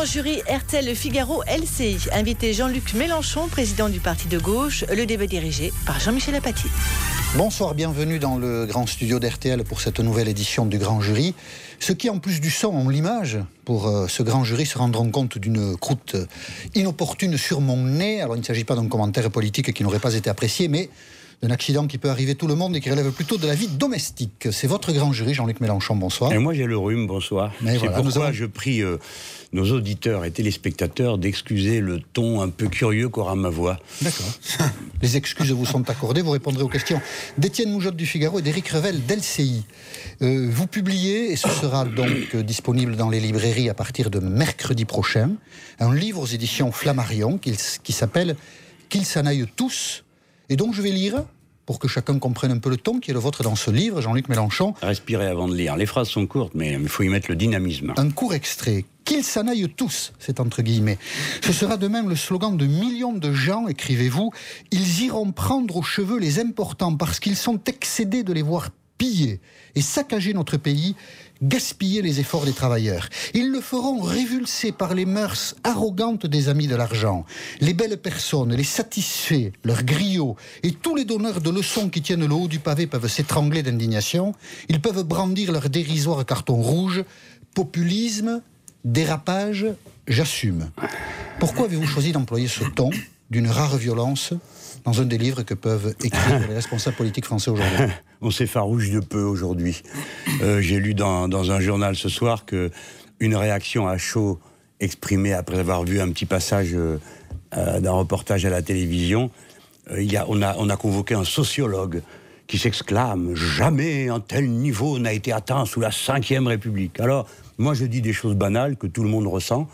Grand jury RTL Figaro LCI. Invité Jean-Luc Mélenchon, président du parti de gauche. Le débat dirigé par Jean-Michel Apathy. Bonsoir, bienvenue dans le grand studio d'RTL pour cette nouvelle édition du Grand Jury. Ceux qui, en plus du son, ont l'image pour euh, ce grand jury se rendront compte d'une croûte inopportune sur mon nez. Alors il ne s'agit pas d'un commentaire politique qui n'aurait pas été apprécié, mais d'un accident qui peut arriver tout le monde et qui relève plutôt de la vie domestique. C'est votre grand jury, Jean-Luc Mélenchon, bonsoir. Et moi j'ai le rhume, bonsoir. C'est pourquoi je prie euh, nos auditeurs et téléspectateurs d'excuser le ton un peu curieux qu'aura ma voix. D'accord. Les excuses vous sont accordées, vous répondrez aux questions d'Étienne Moujotte du Figaro et d'Éric Revel d'LCI. Euh, vous publiez, et ce sera donc disponible dans les librairies à partir de mercredi prochain, un livre aux éditions Flammarion qui, qui s'appelle Qu'ils s'en aillent tous et donc je vais lire pour que chacun comprenne un peu le ton qui est le vôtre dans ce livre, Jean-Luc Mélenchon. Respirez avant de lire. Les phrases sont courtes, mais il faut y mettre le dynamisme. Un court extrait. Qu'ils s'en aillent tous, c'est entre guillemets. Ce sera de même le slogan de millions de gens, écrivez-vous. Ils iront prendre aux cheveux les importants parce qu'ils sont excédés de les voir piller et saccager notre pays, gaspiller les efforts des travailleurs. Ils le feront révulsés par les mœurs arrogantes des amis de l'argent. Les belles personnes, les satisfaits, leurs griots et tous les donneurs de leçons qui tiennent le haut du pavé peuvent s'étrangler d'indignation. Ils peuvent brandir leur dérisoire carton rouge. Populisme, dérapage, j'assume. Pourquoi avez-vous choisi d'employer ce ton d'une rare violence dans un des livres que peuvent écrire les responsables politiques français aujourd'hui On s'effarouche de peu aujourd'hui. Euh, j'ai lu dans, un journal ce soir que une réaction à chaud exprimée après avoir vu un petit passage euh, euh, d'un reportage à la télévision, il y a, on, a, on a convoqué un sociologue qui s'exclame Jamais un tel niveau n'a été atteint sous la Ve République. Alors, moi je dis des choses banales que tout le monde ressent,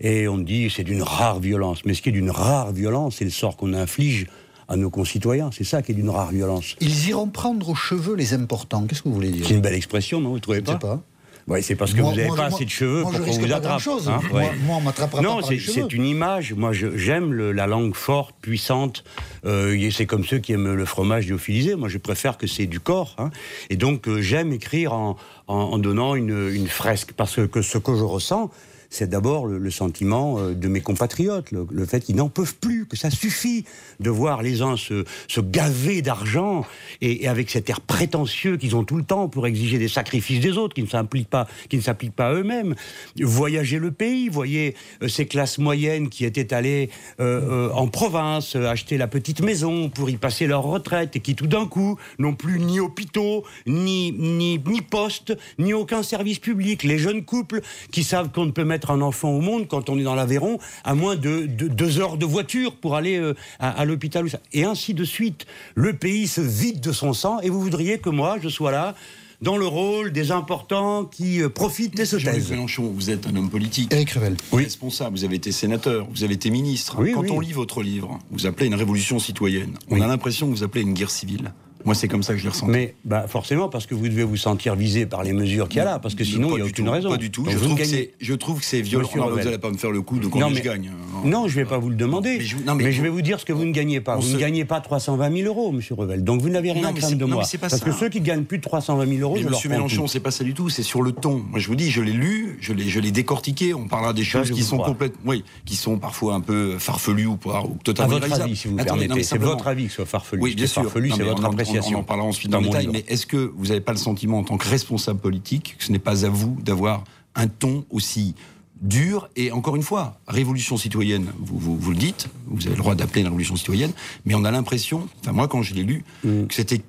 et on dit c'est d'une rare violence. Mais ce qui est d'une rare violence, c'est le sort qu'on inflige à nos concitoyens. C'est ça qui est d'une rare violence. Ils iront prendre aux cheveux les importants. Qu'est-ce que vous voulez dire C'est une belle expression, non Vous ne trouvez pas, pas. Oui, c'est parce que vous n'avez pas assez de cheveux pour qu'on vous attrape. Hein moi, moi, on m'attrapera non, c'est une image. Moi, j'aime la langue forte, puissante. Euh, c'est comme ceux qui aiment le fromage lyophilisé. Moi, je préfère que c'est du corps. Hein. Et donc, euh, j'aime écrire en, en, donnant une, une, fresque. Parce que ce que je ressens, c'est d'abord le, sentiment euh, de mes compatriotes, le, fait qu'ils n'en peuvent plus, que ça suffit de voir les uns se, gaver d'argent et, avec cet air prétentieux qu'ils ont tout le temps pour exiger des sacrifices des autres, qui ne s'appliquent pas, qui ne s'appliquent pas eux-mêmes. Voyager le pays, voyez euh, ces classes moyennes qui étaient allées euh, en province acheter la petite maison pour y passer leur retraite et qui tout d'un coup n'ont plus ni hôpitaux, ni, ni, ni poste, ni aucun service public. Les jeunes couples qui savent qu'on ne peut mettre mettre un enfant au monde quand on est dans l'Aveyron à moins de, deux heures de voiture pour aller euh, à, l'hôpital. Et ainsi de suite. Le pays se vide de son sang et vous voudriez que moi, je sois là dans le rôle des importants qui euh, profitent et se taisent. Mélenchon, vous êtes un homme politique. Éric Revel. Oui. Responsable, vous avez été sénateur, vous avez été ministre. Quand on lit votre livre, vous appelez une révolution citoyenne. On a l'impression que vous appelez une guerre civile. Moi, c'est comme ça que je l'ai ressenti. Mais bah, forcément, parce que vous devez vous sentir visé par les mesures qu'il y a là, parce que sinon, il n'y a aucune raison. Pas du tout. Je trouve, que c'est violent. vous n'allez pas me faire le coup de combien je gagne. Non, je ne vais pas vous le demander. mais, je, vais vous dire ce que vous ne gagnez pas. Vous ne gagnez pas 320 000 euros, Monsieur Revel. Donc vous n'avez rien à craindre de moi. parce que ceux qui gagnent plus de 320 000 euros, je Monsieur Mélenchon, c'est pas ça du tout. C'est sur le ton. Moi, je vous dis, je l'ai lu, je l'ai décortiqué. On parlera des choses qui sont complètement, oui, qui sont parfois un peu farfelues ou, totalement. À votre avis, si vous permettez. C'est votre avis que ce soit farfelu. Oui, bien sûr. Farfelu, c'est votre On en parlera ensuite mais est-ce que vous n'avez pas le sentiment en tant que responsable politique que ce n'est pas à vous d'avoir un ton aussi dur et encore une fois, révolution citoyenne, vous, vous, le dites, vous avez le droit d'appeler une révolution citoyenne, mais on a l'impression, enfin moi quand je l'ai lu, mm. que c'était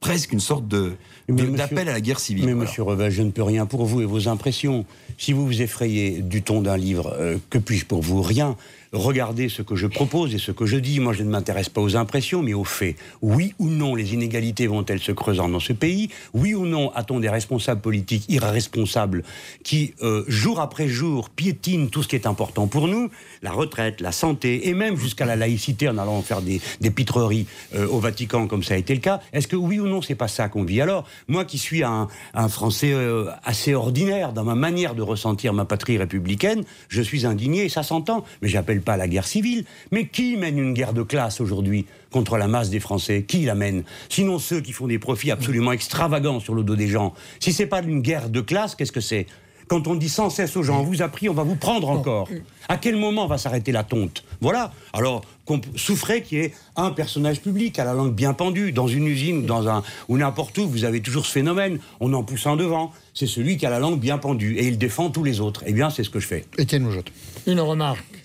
presque une sorte de, d'appel à la guerre civile. Mais monsieur Revel, je ne peux rien pour vous et vos impressions. Si vous vous effrayez du ton d'un livre, euh, que puis-je pour vous? Rien regardez ce que je propose et ce que je dis. Moi, je ne m'intéresse pas aux impressions, mais aux faits. Oui ou non, les inégalités vont-elles se creusant dans ce pays? Oui ou non, a-t-on des responsables politiques irresponsables qui, euh, jour après jour, piétinent tout ce qui est important pour nous? La retraite, la santé, et même jusqu'à la laïcité en allant faire des, pitreries euh, au Vatican, comme ça a été le cas. Est-ce que oui ou non, c'est pas ça qu'on vit? Alors, moi qui suis un, un Français euh, assez ordinaire dans ma manière de ressentir ma patrie républicaine, je suis indigné, et ça s'entend. Mais j'appelle pas la guerre civile. Mais qui mène une guerre de classe aujourd'hui contre la masse des Français? Qui la mène? Sinon ceux qui font des profits absolument extravagants sur le dos des gens. Si c'est pas une guerre de classe, qu'est-ce que c'est? Quand on dit sans cesse aux gens, on vous a pris, on va vous prendre encore. À quel moment va s'arrêter la tonte? Voilà. Alors, qu'on souffrait qu'il y ait un personnage public à la langue bien pendue, dans une usine ou dans un ou n'importe où, vous avez toujours ce phénomène. On en pousse un devant. C'est celui qui a la langue bien pendue et il défend tous les autres. Eh bien, c'est ce que je fais. Étienne Moujotte. Une remarque.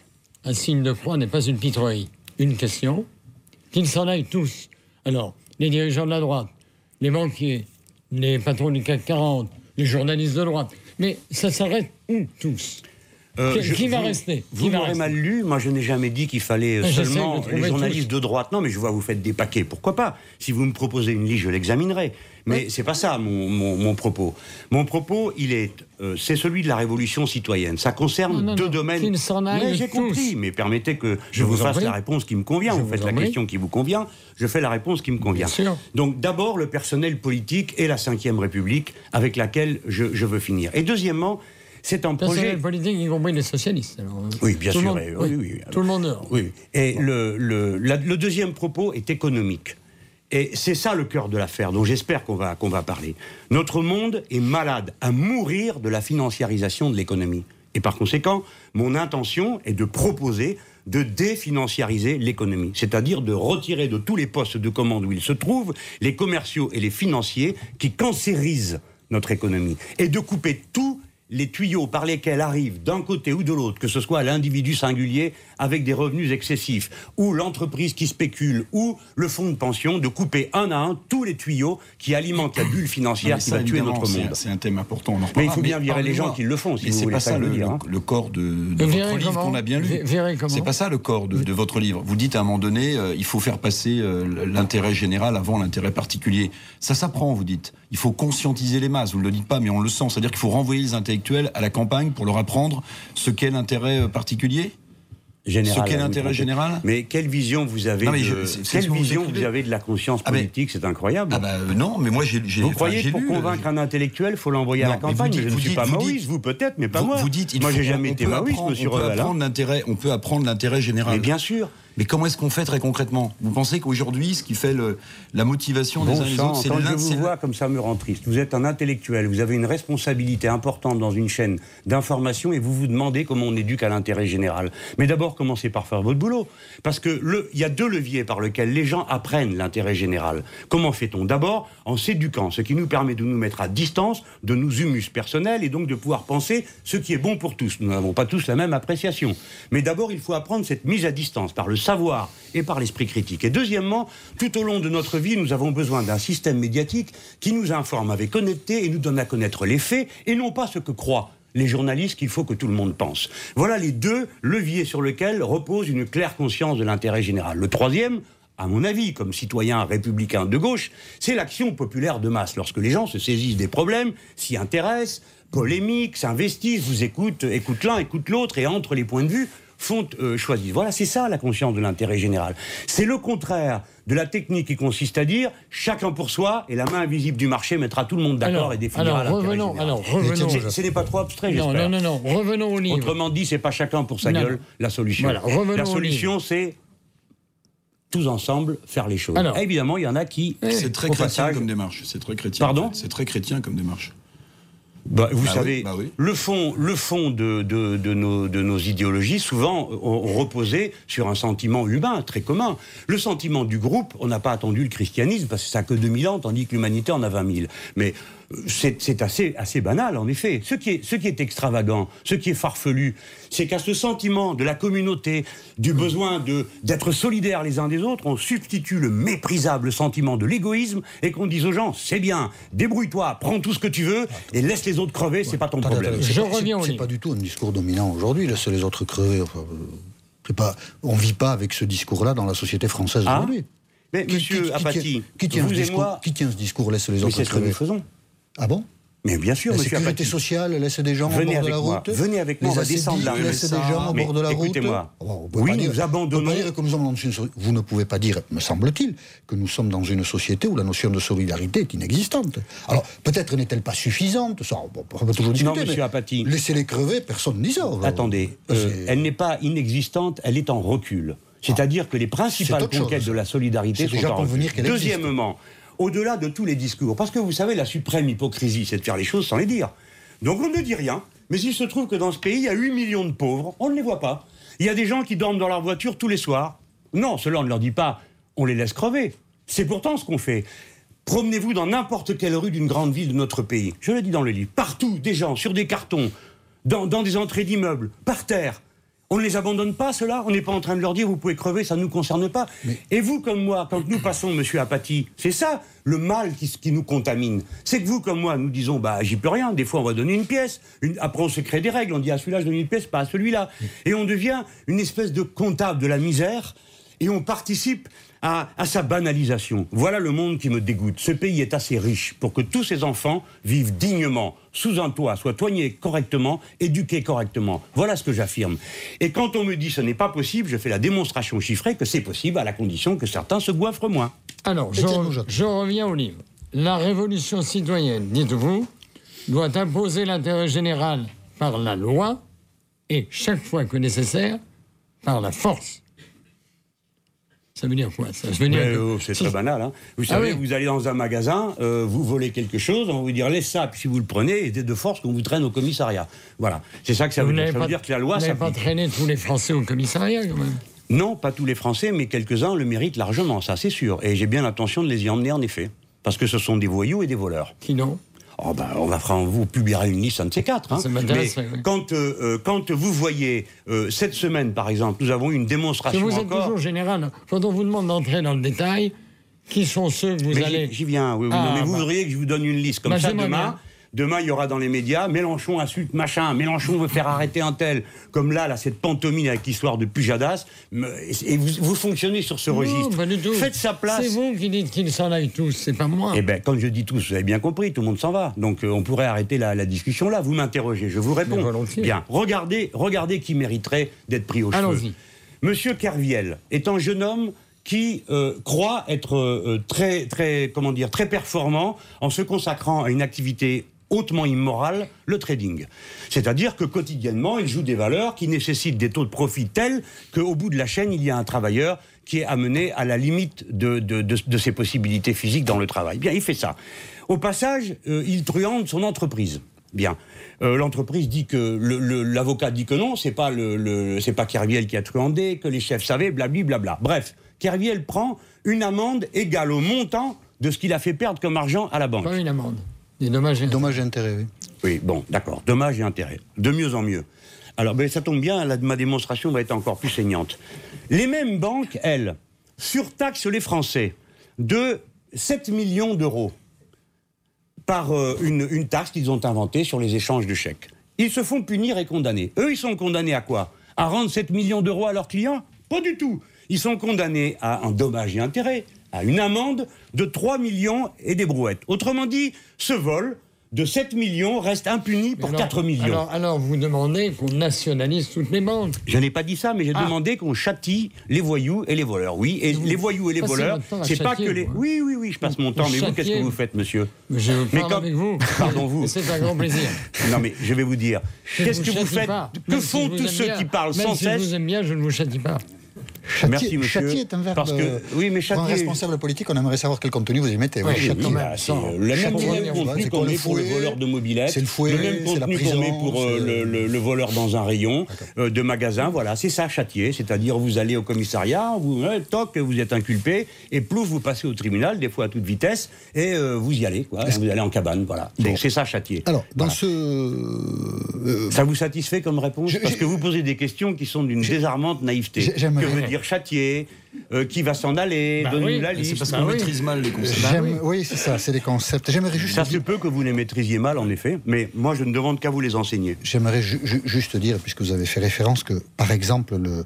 Un signe de croix n'est pas une pitrerie. Une question. Qu'ils s'en aillent tous. Alors, les dirigeants de la droite, les banquiers, les patrons du CAC 40, les journalistes de droite. Mais ça s'arrête où tous? Euh, Qui- je- qui va vous- rester? Vous m'aurez mal lu. Moi, je n'ai jamais dit qu'il fallait euh, Ah, seulement les journalistes tous. de droite. Non, mais je vois, vous faites des paquets. Pourquoi pas? Si vous me proposez une liste, je l'examinerai. Mais c'est pas ça mon, mon- mon propos. Mon propos, il est, euh, c'est celui de la révolution citoyenne. Ça concerne Non, non, deux non, domaines. Mais j'ai compris. Mais permettez que je, Je vous fasse prie. la réponse qui me convient. Je vous vous faites la prie. question qui vous convient. Je fais la réponse qui me convient. Donc d'abord le personnel politique et la Ve République avec laquelle je, je veux finir. Et deuxièmement, c'est un projet. Personnel politique, y compris les socialistes. alors, euh, Oui, bien tout le sûr. monde- oui, oui, Tout le monde. Oui. Et le, le, la- le deuxième propos est économique. Et c'est ça le cœur de l'affaire, dont j'espère qu'on va, va parler. Notre monde est malade à mourir de la financiarisation de l'économie. Et par conséquent, mon intention est de proposer de définanciariser l'économie, c'est-à-dire de retirer de tous les postes de commande où ils se trouvent les commerciaux et les financiers qui cancérisent notre économie, et de couper tous les tuyaux par lesquels arrivent d'un côté ou de l'autre, que ce soit l'individu singulier avec des revenus excessifs, ou l'entreprise qui spécule, ou le fonds de pension, de couper un à un tous les tuyaux qui alimentent la bulle Non, financière mais qui ça, va tuer notre monde. C'est un thème important. on en Mais il faut bien virer les gens qui le font, si c'est pas ça ça le le, dire, hein. le- le corps de, votre livre qu'on a bien lu. C'est pas ça le corps de, de votre livre. Vous dites à un moment donné, euh, il faut faire passer euh, l'intérêt général avant l'intérêt particulier. Ça s'apprend, vous dites. Il faut conscientiser les masses. Vous ne le dites pas, mais on le sent. C'est-à-dire qu'il faut renvoyer les intellectuels à la campagne pour leur apprendre ce qu'est l'intérêt euh, particulier. Général, Ce qu'est l'intérêt général Mais quelle vision vous avez Non, mais de, je- ce vous vous avez la conscience Ah, politique? C'est incroyable. Ah bah euh, non, mais moi j'ai. vous croyez que pour lu, euh, convaincre un intellectuel, il faut l'envoyer à la campagne? dites- Je ne vous suis dites- pas vous maoïste, dites- vous peut-être, mais pas vous, moi. vous dites, moi, j'ai jamais été apprendre- monsieur on peut apprendre l'intérêt, on peut apprendre l'intérêt général. Mais bien sûr. Mais comment est-ce qu'on fait très concrètement? Vous pensez qu'aujourd'hui, ce qui fait le- la motivation des uns et des autres, c'est quand je vous vois comme ça me rend triste. Vous êtes un intellectuel, vous avez une responsabilité importante dans une chaîne d'information et vous vous demandez comment on éduque à l'intérêt général. Mais d'abord, commencez par faire votre boulot. Parce que il y a deux leviers par lesquels les gens apprennent l'intérêt général. Comment fait-on? D'abord, en s'éduquant, ce qui nous permet de nous mettre à distance de nos humus personnels et donc de pouvoir penser ce qui est bon pour tous. Nous n'avons pas tous la même appréciation. Mais d'abord, il faut apprendre cette mise à distance par le et par l'esprit critique. Et deuxièmement, tout au long de notre vie, nous avons besoin d'un système médiatique qui nous informe avec honnêteté et nous donne à connaître les faits et non pas ce que croient les journalistes qu'il faut que tout le monde pense. Voilà les deux leviers sur lesquels repose une claire conscience de l'intérêt général. Le troisième, à mon avis, comme citoyen républicain de gauche, c'est l'action populaire de masse. Lorsque les gens se saisissent des problèmes, s'y intéressent, polémiquent, s'investissent, vous écoutent, écoutent l'un, écoutent l'autre, et entre les points de vue, font euh, choisir. Voilà, c'est ça la conscience de l'intérêt général. C'est le contraire de la technique qui consiste à dire chacun pour soi et la main invisible du marché mettra tout le monde d'accord et définira alors, l'intérêt revenons, général. alors, revenons. C'est- Ce n'est pas trop abstrait, Non, j'espère. non, non, non, revenons au livre. Autrement dit, c'est pas chacun pour sa Non, gueule la solution. Voilà, revenons la au solution, c'est tous ensemble faire les choses. Alors. Évidemment, il y en a qui. C'est très chrétien passage- comme démarche. C'est très chrétien. Pardon? C'est très chrétien comme démarche. Bah, vous Bah savez, oui, bah oui. le fond, le fond de, de- de nos, de nos idéologies, souvent, reposé sur un sentiment humain très commun. Le sentiment du groupe, on n'a pas attendu le christianisme, parce que ça a que 2000 ans, tandis que l'humanité en a 20 000. Mais c'est assez, assez banal, en effet. Ce qui, est, ce qui est extravagant, ce qui est farfelu, c'est qu'à ce sentiment de la communauté, du besoin de- d'être solidaires les uns des autres, on substitue le méprisable sentiment de l'égoïsme et qu'on dise aux gens, c'est bien, débrouille-toi, prends tout ce que tu veux et laisse les autres crever, c'est pas ton problème. attendez, c'est Je pas- reviens au C'est pas du tout un discours dominant aujourd'hui, laissez les autres crever. Enfin, euh, c'est pas, on vit pas avec ce discours-là dans la société française Ah aujourd'hui. Mais Qui- monsieur qui- qui Apathy, tient- qui tient vous ce et discours, moi, qui tient ce discours laisse les autres c'est ce que crever nous faisons. Ah bon? Mais bien sûr, La monsieur sécurité Apathy. sociale laisse des gens Venez au bord de la moi, route. venez avec moi, on va descendre la rue. laissent des gens au bord de la route. écoutez-moi. Oh, Oui, nous dire- abandonnons- que nous sommes dans une so- Vous ne pouvez pas dire, me semble-t-il, que nous sommes dans une société où la notion de solidarité est inexistante. Alors, peut-être n'est-elle pas suffisante, ça, on peut toujours discuter. monsieur mais Apathy. Laissez-les crever, personne ne dit ça. Attendez, C'est- euh, elle n'est pas inexistante, elle est en recul. C'est-à-dire que les principales conquêtes de la solidarité sont déjà en recul. Deuxièmement, au-delà de tous les discours, parce que vous savez, la suprême hypocrisie, c'est de faire les choses sans les dire. Donc on ne dit rien. Mais il se trouve que dans ce pays, il y a 8 millions de pauvres. On ne les voit pas. Il y a des gens qui dorment dans leur voiture tous les soirs. Non, cela, on ne leur dit pas, on les laisse crever. C'est pourtant ce qu'on fait. Promenez-vous dans n'importe quelle rue d'une grande ville de notre pays. Je le dis dans le livre. Partout, des gens, sur des cartons, dans, dans des entrées d'immeubles, par terre. On ne les abandonne pas, cela On n'est pas en train de leur dire, vous pouvez crever, ça ne nous concerne pas. Et vous, comme moi, quand nous passons, monsieur Apathy, c'est ça le mal qui, qui nous contamine. C'est que vous, comme moi, nous disons, bah, j'y peux rien. Des fois, on va donner une pièce. Une... Après, on se crée des règles. On dit, à celui-là, je donne une pièce, pas à celui-là. Et on devient une espèce de comptable de la misère. Et on participe à, à, sa banalisation. Voilà le monde qui me dégoûte. Ce pays est assez riche pour que tous ses enfants vivent dignement, sous un toit, soient soignés correctement, éduqués correctement. Voilà ce que j'affirme. Et quand on me dit ce n'est pas possible, je fais la démonstration chiffrée que c'est possible à la condition que certains se goiffrent moins. Alors, je, je reviens au livre. La révolution citoyenne, dites-vous, doit imposer l'intérêt général par la loi et, chaque fois que nécessaire, par la force. Ça veut dire quoi ça? Veut dire que... oh, C'est très banal. Hein. Vous Ah savez, oui. vous allez dans un magasin, euh, vous volez quelque chose, on va vous dire laisse ça, puis si vous le prenez, c'est de force qu'on vous traîne au commissariat. Voilà. C'est ça que ça Vous veut dire. Ça veut dire que la loi vous n'avez pas traîné tous les Français au commissariat, quand même? Non, pas tous les Français, mais quelques-uns le méritent largement, ça c'est sûr. Et j'ai bien l'intention de les y emmener en effet. Parce que ce sont des voyous et des voleurs. Qui non Oh ben, on va faire, vous publierez une liste, un de ces quatre. hein. Ça Mais m'intéresserait, oui. quand, euh, euh, quand vous voyez, euh, cette semaine par exemple, nous avons eu une démonstration vous êtes encore. toujours général. Quand on vous demande d'entrer dans le détail, qui sont ceux que vous Mais allez. j'y- viens, oui, oui. Ah, non, mais vous bah. voudriez que je vous donne une liste comme Bah, ça demain. bien. Demain, il y aura dans les médias Mélenchon insulte machin, Mélenchon veut faire arrêter un tel. Comme là, là cette pantomime avec l'histoire de Pujadas. Et vous, vous fonctionnez sur ce Non, registre. pas du tout. Faites sa place. C'est vous qui dites qu'ils s'en aillent tous, c'est pas moi. Eh bien, quand je dis tous, vous avez bien compris, tout le monde s'en va. Donc, euh, on pourrait arrêter la, la discussion là. Vous m'interrogez, je vous réponds. Bien. Regardez, regardez qui mériterait d'être pris au cheveu. Allons-y. Monsieur Kerviel est un jeune homme qui euh, croit être euh, très, très, comment dire, très performant en se consacrant à une activité hautement immorale, le trading. C'est-à-dire que quotidiennement, il joue des valeurs qui nécessitent des taux de profit tels qu'au bout de la chaîne, il y a un travailleur qui est amené à la limite de, de, de- ses possibilités physiques dans le travail. Bien, il fait ça. Au passage, euh, il truande son entreprise. Bien. Euh, L'entreprise dit que l'avocat dit que non, c'est pas le, pas Kerviel qui a truandé, que les chefs savaient, blabli blabla. Bref, Kerviel prend une amende égale au montant de ce qu'il a fait perdre comme argent à la banque. Pas une amende. Des dommages. et intérêts. Dommage et intérêt, oui. Oui, bon, d'accord. Dommage et intérêt. De mieux en mieux. Alors, ben, ça tombe bien, la- ma démonstration va être encore plus saignante. Les mêmes banques, elles, surtaxent les Français de 7 millions d'euros par euh, une, une taxe qu'ils ont inventée sur les échanges de chèques. Ils se font punir et condamner. Eux, ils sont condamnés à quoi? À rendre 7 millions d'euros à leurs clients? Pas du tout. Ils sont condamnés à un dommage et intérêt, à une amende de 3 millions et des brouettes. Autrement dit, ce vol de 7 millions reste impuni pour Alors- 4 millions. Alors, alors vous demandez qu'on nationalise toutes les banques. Je n'ai pas dit ça, mais j'ai Ah. demandé qu'on châtie les voyous et les voleurs. Oui, et Vous les voyous et les voleurs, c'est pas que les. vous, hein. Oui, oui, oui, je passe mon temps. Vous Mais vous, qu'est-ce que vous faites, monsieur Je Mais parle quand- avec vous. Pardon, vous. C'est un grand plaisir. Non, mais je vais vous dire. Je Qu'est-ce que vous faites pas. Que Même font je tous ceux bien. qui parlent Même sans si je cesse vous aime bien, je ne vous châtie pas. Châtier, Merci, monsieur. châtier est un verbe. Parce que- euh, oui, mais Pour un châtier- responsable politique, on aimerait savoir quel contenu vous y mettez. Oui, Oui, oui, châtier. même. Bah, euh, le même, Châtier, le même contenu qu'on le met pour le fouet voleur de mobilette, C'est le fouet, même c'est la contenu qu'on met prison, pour euh, le, le- le voleur dans un rayon euh, de magasin. Voilà, c'est ça, châtier. C'est-à-dire, vous allez au commissariat, vous, euh, toc, vous êtes inculpé, et plouf, vous passez au tribunal, des fois à toute vitesse, et euh, vous y allez, quoi. Vous allez en cabane, voilà. C'est- Bon. C'est ça, châtier. Alors, dans Voilà. ce. Ça vous satisfait comme réponse? Je- Parce que vous posez des questions qui sont d'une désarmante naïveté. Que j'aimerais- veut dire châtier Euh, Qui va s'en aller Bah oui, la liste. C'est parce Bah qu'on oui. maîtrise mal les concepts. Bah j'aime- oui, c'est ça, c'est des concepts. J'aimerais juste Ça se dire- peut que vous les maîtrisiez mal, en effet, mais moi, je ne demande qu'à vous les enseigner. J'aimerais ju- ju- juste dire, puisque vous avez fait référence, que par exemple le,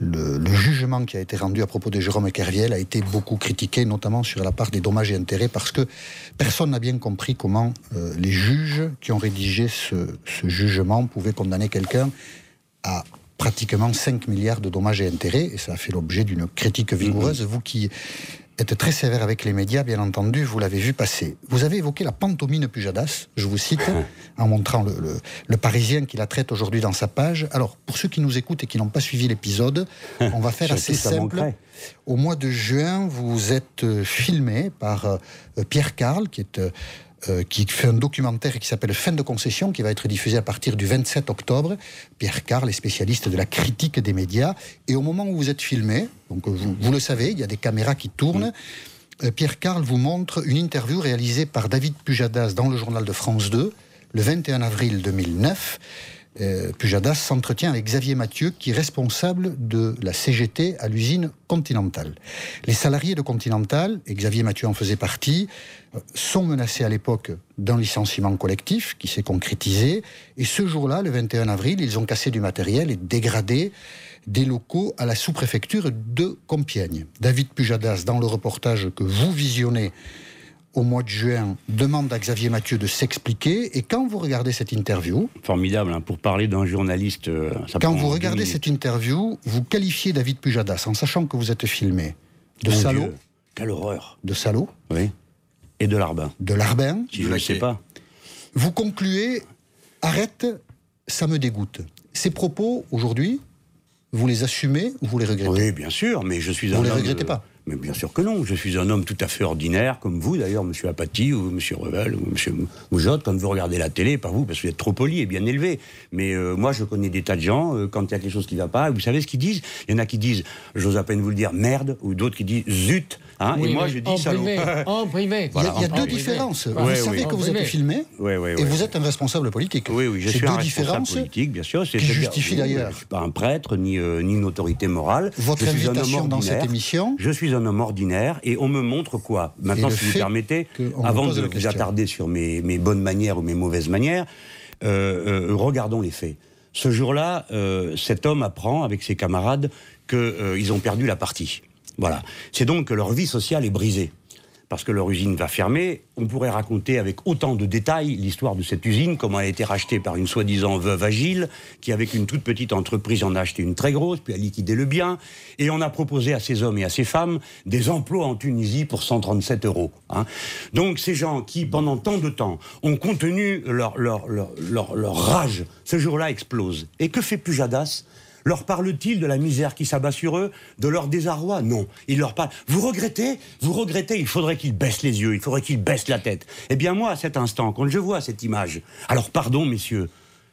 le, le jugement qui a été rendu à propos de Jérôme Kerviel a été beaucoup critiqué, notamment sur la part des dommages et intérêts, parce que personne n'a bien compris comment euh, les juges qui ont rédigé ce, ce jugement pouvaient condamner quelqu'un à pratiquement 5 milliards de dommages et intérêts, et ça a fait l'objet d'une critique vigoureuse. Vous qui êtes très sévère avec les médias, bien entendu, vous l'avez vu passer. Vous avez évoqué la pantomime Pujadas, je vous cite, en montrant le, le- le Parisien qui la traite aujourd'hui dans sa page. Alors, pour ceux qui nous écoutent et qui n'ont pas suivi l'épisode, on va faire assez simple. manquerait. Au mois de juin, vous êtes euh, filmé par euh, Pierre Carl, qui est euh, euh, qui fait un documentaire qui s'appelle Fin de concession, qui va être diffusé à partir du 27 octobre. Pierre Carl est spécialiste de la critique des médias. Et au moment où vous êtes filmé, donc vous, vous le savez, il y a des caméras qui tournent. Euh, Pierre Carl vous montre une interview réalisée par David Pujadas dans le journal de France 2 le 21 avril 2009. Euh, Pujadas s'entretient avec Xavier Mathieu, qui est responsable de la CGT à l'usine Continental. Les salariés de Continental, et Xavier Mathieu en faisait partie, euh, sont menacés à l'époque d'un licenciement collectif qui s'est concrétisé. Et ce jour-là, le 21 avril, ils ont cassé du matériel et dégradé des locaux à la sous-préfecture de Compiègne. David Pujadas, dans le reportage que vous visionnez au mois de juin, demande à Xavier Mathieu de s'expliquer. Et quand vous regardez cette interview... Formidable, hein, pour parler d'un journaliste... Euh, ça quand vous regardez cette interview, vous qualifiez David Pujadas, en sachant que vous êtes filmé, de salaud. Quelle horreur De salaud. Oui. Et de larbin. De larbin. je ne sais pas. Vous concluez, arrête, ça me dégoûte. Ces propos, aujourd'hui, vous les assumez ou vous les regrettez? Oui, bien sûr, mais je suis un Vous ne les regrettez pas mais bien sûr que non. Je suis un homme tout à fait ordinaire, comme vous d'ailleurs, Monsieur Apathy ou Monsieur Revel ou Monsieur Moujotte, quand vous regardez la télé, pas vous, parce que vous êtes trop poli et bien élevé. Mais euh, moi, je connais des tas de gens, euh, quand il y a quelque chose qui ne va pas, vous savez ce qu'ils disent? Il y en a qui disent, j'ose à peine vous le dire, merde, ou d'autres qui disent zut. Hein, et moi, je dis salaud. En privé. il y a, deux différences. vous savez que vous êtes filmé et vous êtes un responsable politique. Oui, oui, je suis deux un responsable politique, bien sûr. Qui justifie d'ailleurs. Je ne suis pas un prêtre ni, euh, ni une autorité morale. Votre je invitation dans cette émission Je suis un homme ordinaire et on me montre quoi? Maintenant, si vous permettez, avant de vous attarder sur mes, mes, bonnes manières ou mes mauvaises manières, euh, euh, regardons les faits. Ce jour-là, cet homme apprend avec ses camarades qu'ils ont perdu la partie. Voilà. C'est donc que leur vie sociale est brisée. Parce que leur usine va fermer. On pourrait raconter avec autant de détails l'histoire de cette usine, comment elle a été rachetée par une soi-disant veuve agile, qui avec une toute petite entreprise en a acheté une très grosse, puis a liquidé le bien. Et on a proposé à ces hommes et à ces femmes des emplois en Tunisie pour 137 euros. Hein. Donc ces gens qui, pendant tant de temps, ont contenu leur, leur, leur, leur rage, ce jour-là explose. Et que fait Pujadas? Leur parle-t-il de la misère qui s'abat sur eux, de leur désarroi? Non. Il leur parle. Vous regrettez? Vous regrettez? Il faudrait qu'ils baissent les yeux, il faudrait qu'ils baissent la tête. Eh bien, moi, à cet instant, quand je vois cette image, alors pardon, messieurs,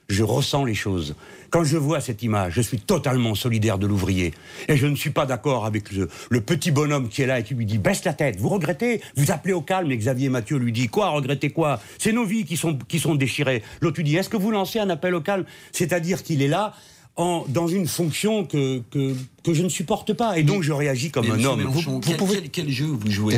je ressens les choses. Quand je vois cette image, je suis totalement solidaire de l'ouvrier. Et je ne suis pas d'accord avec le, petit bonhomme qui est là et qui lui dit baisse la tête, vous regrettez, vous appelez au calme. Et Xavier Mathieu lui dit quoi, regrettez quoi? C'est nos vies qui sont, qui sont déchirées. L'autre lui dit est-ce que vous lancez un appel au calme? C'est-à-dire qu'il est là dans une fonction que, que, que, je ne supporte pas. Et donc je réagis comme un homme. Vous, pouvez... quel, jeu vous jouez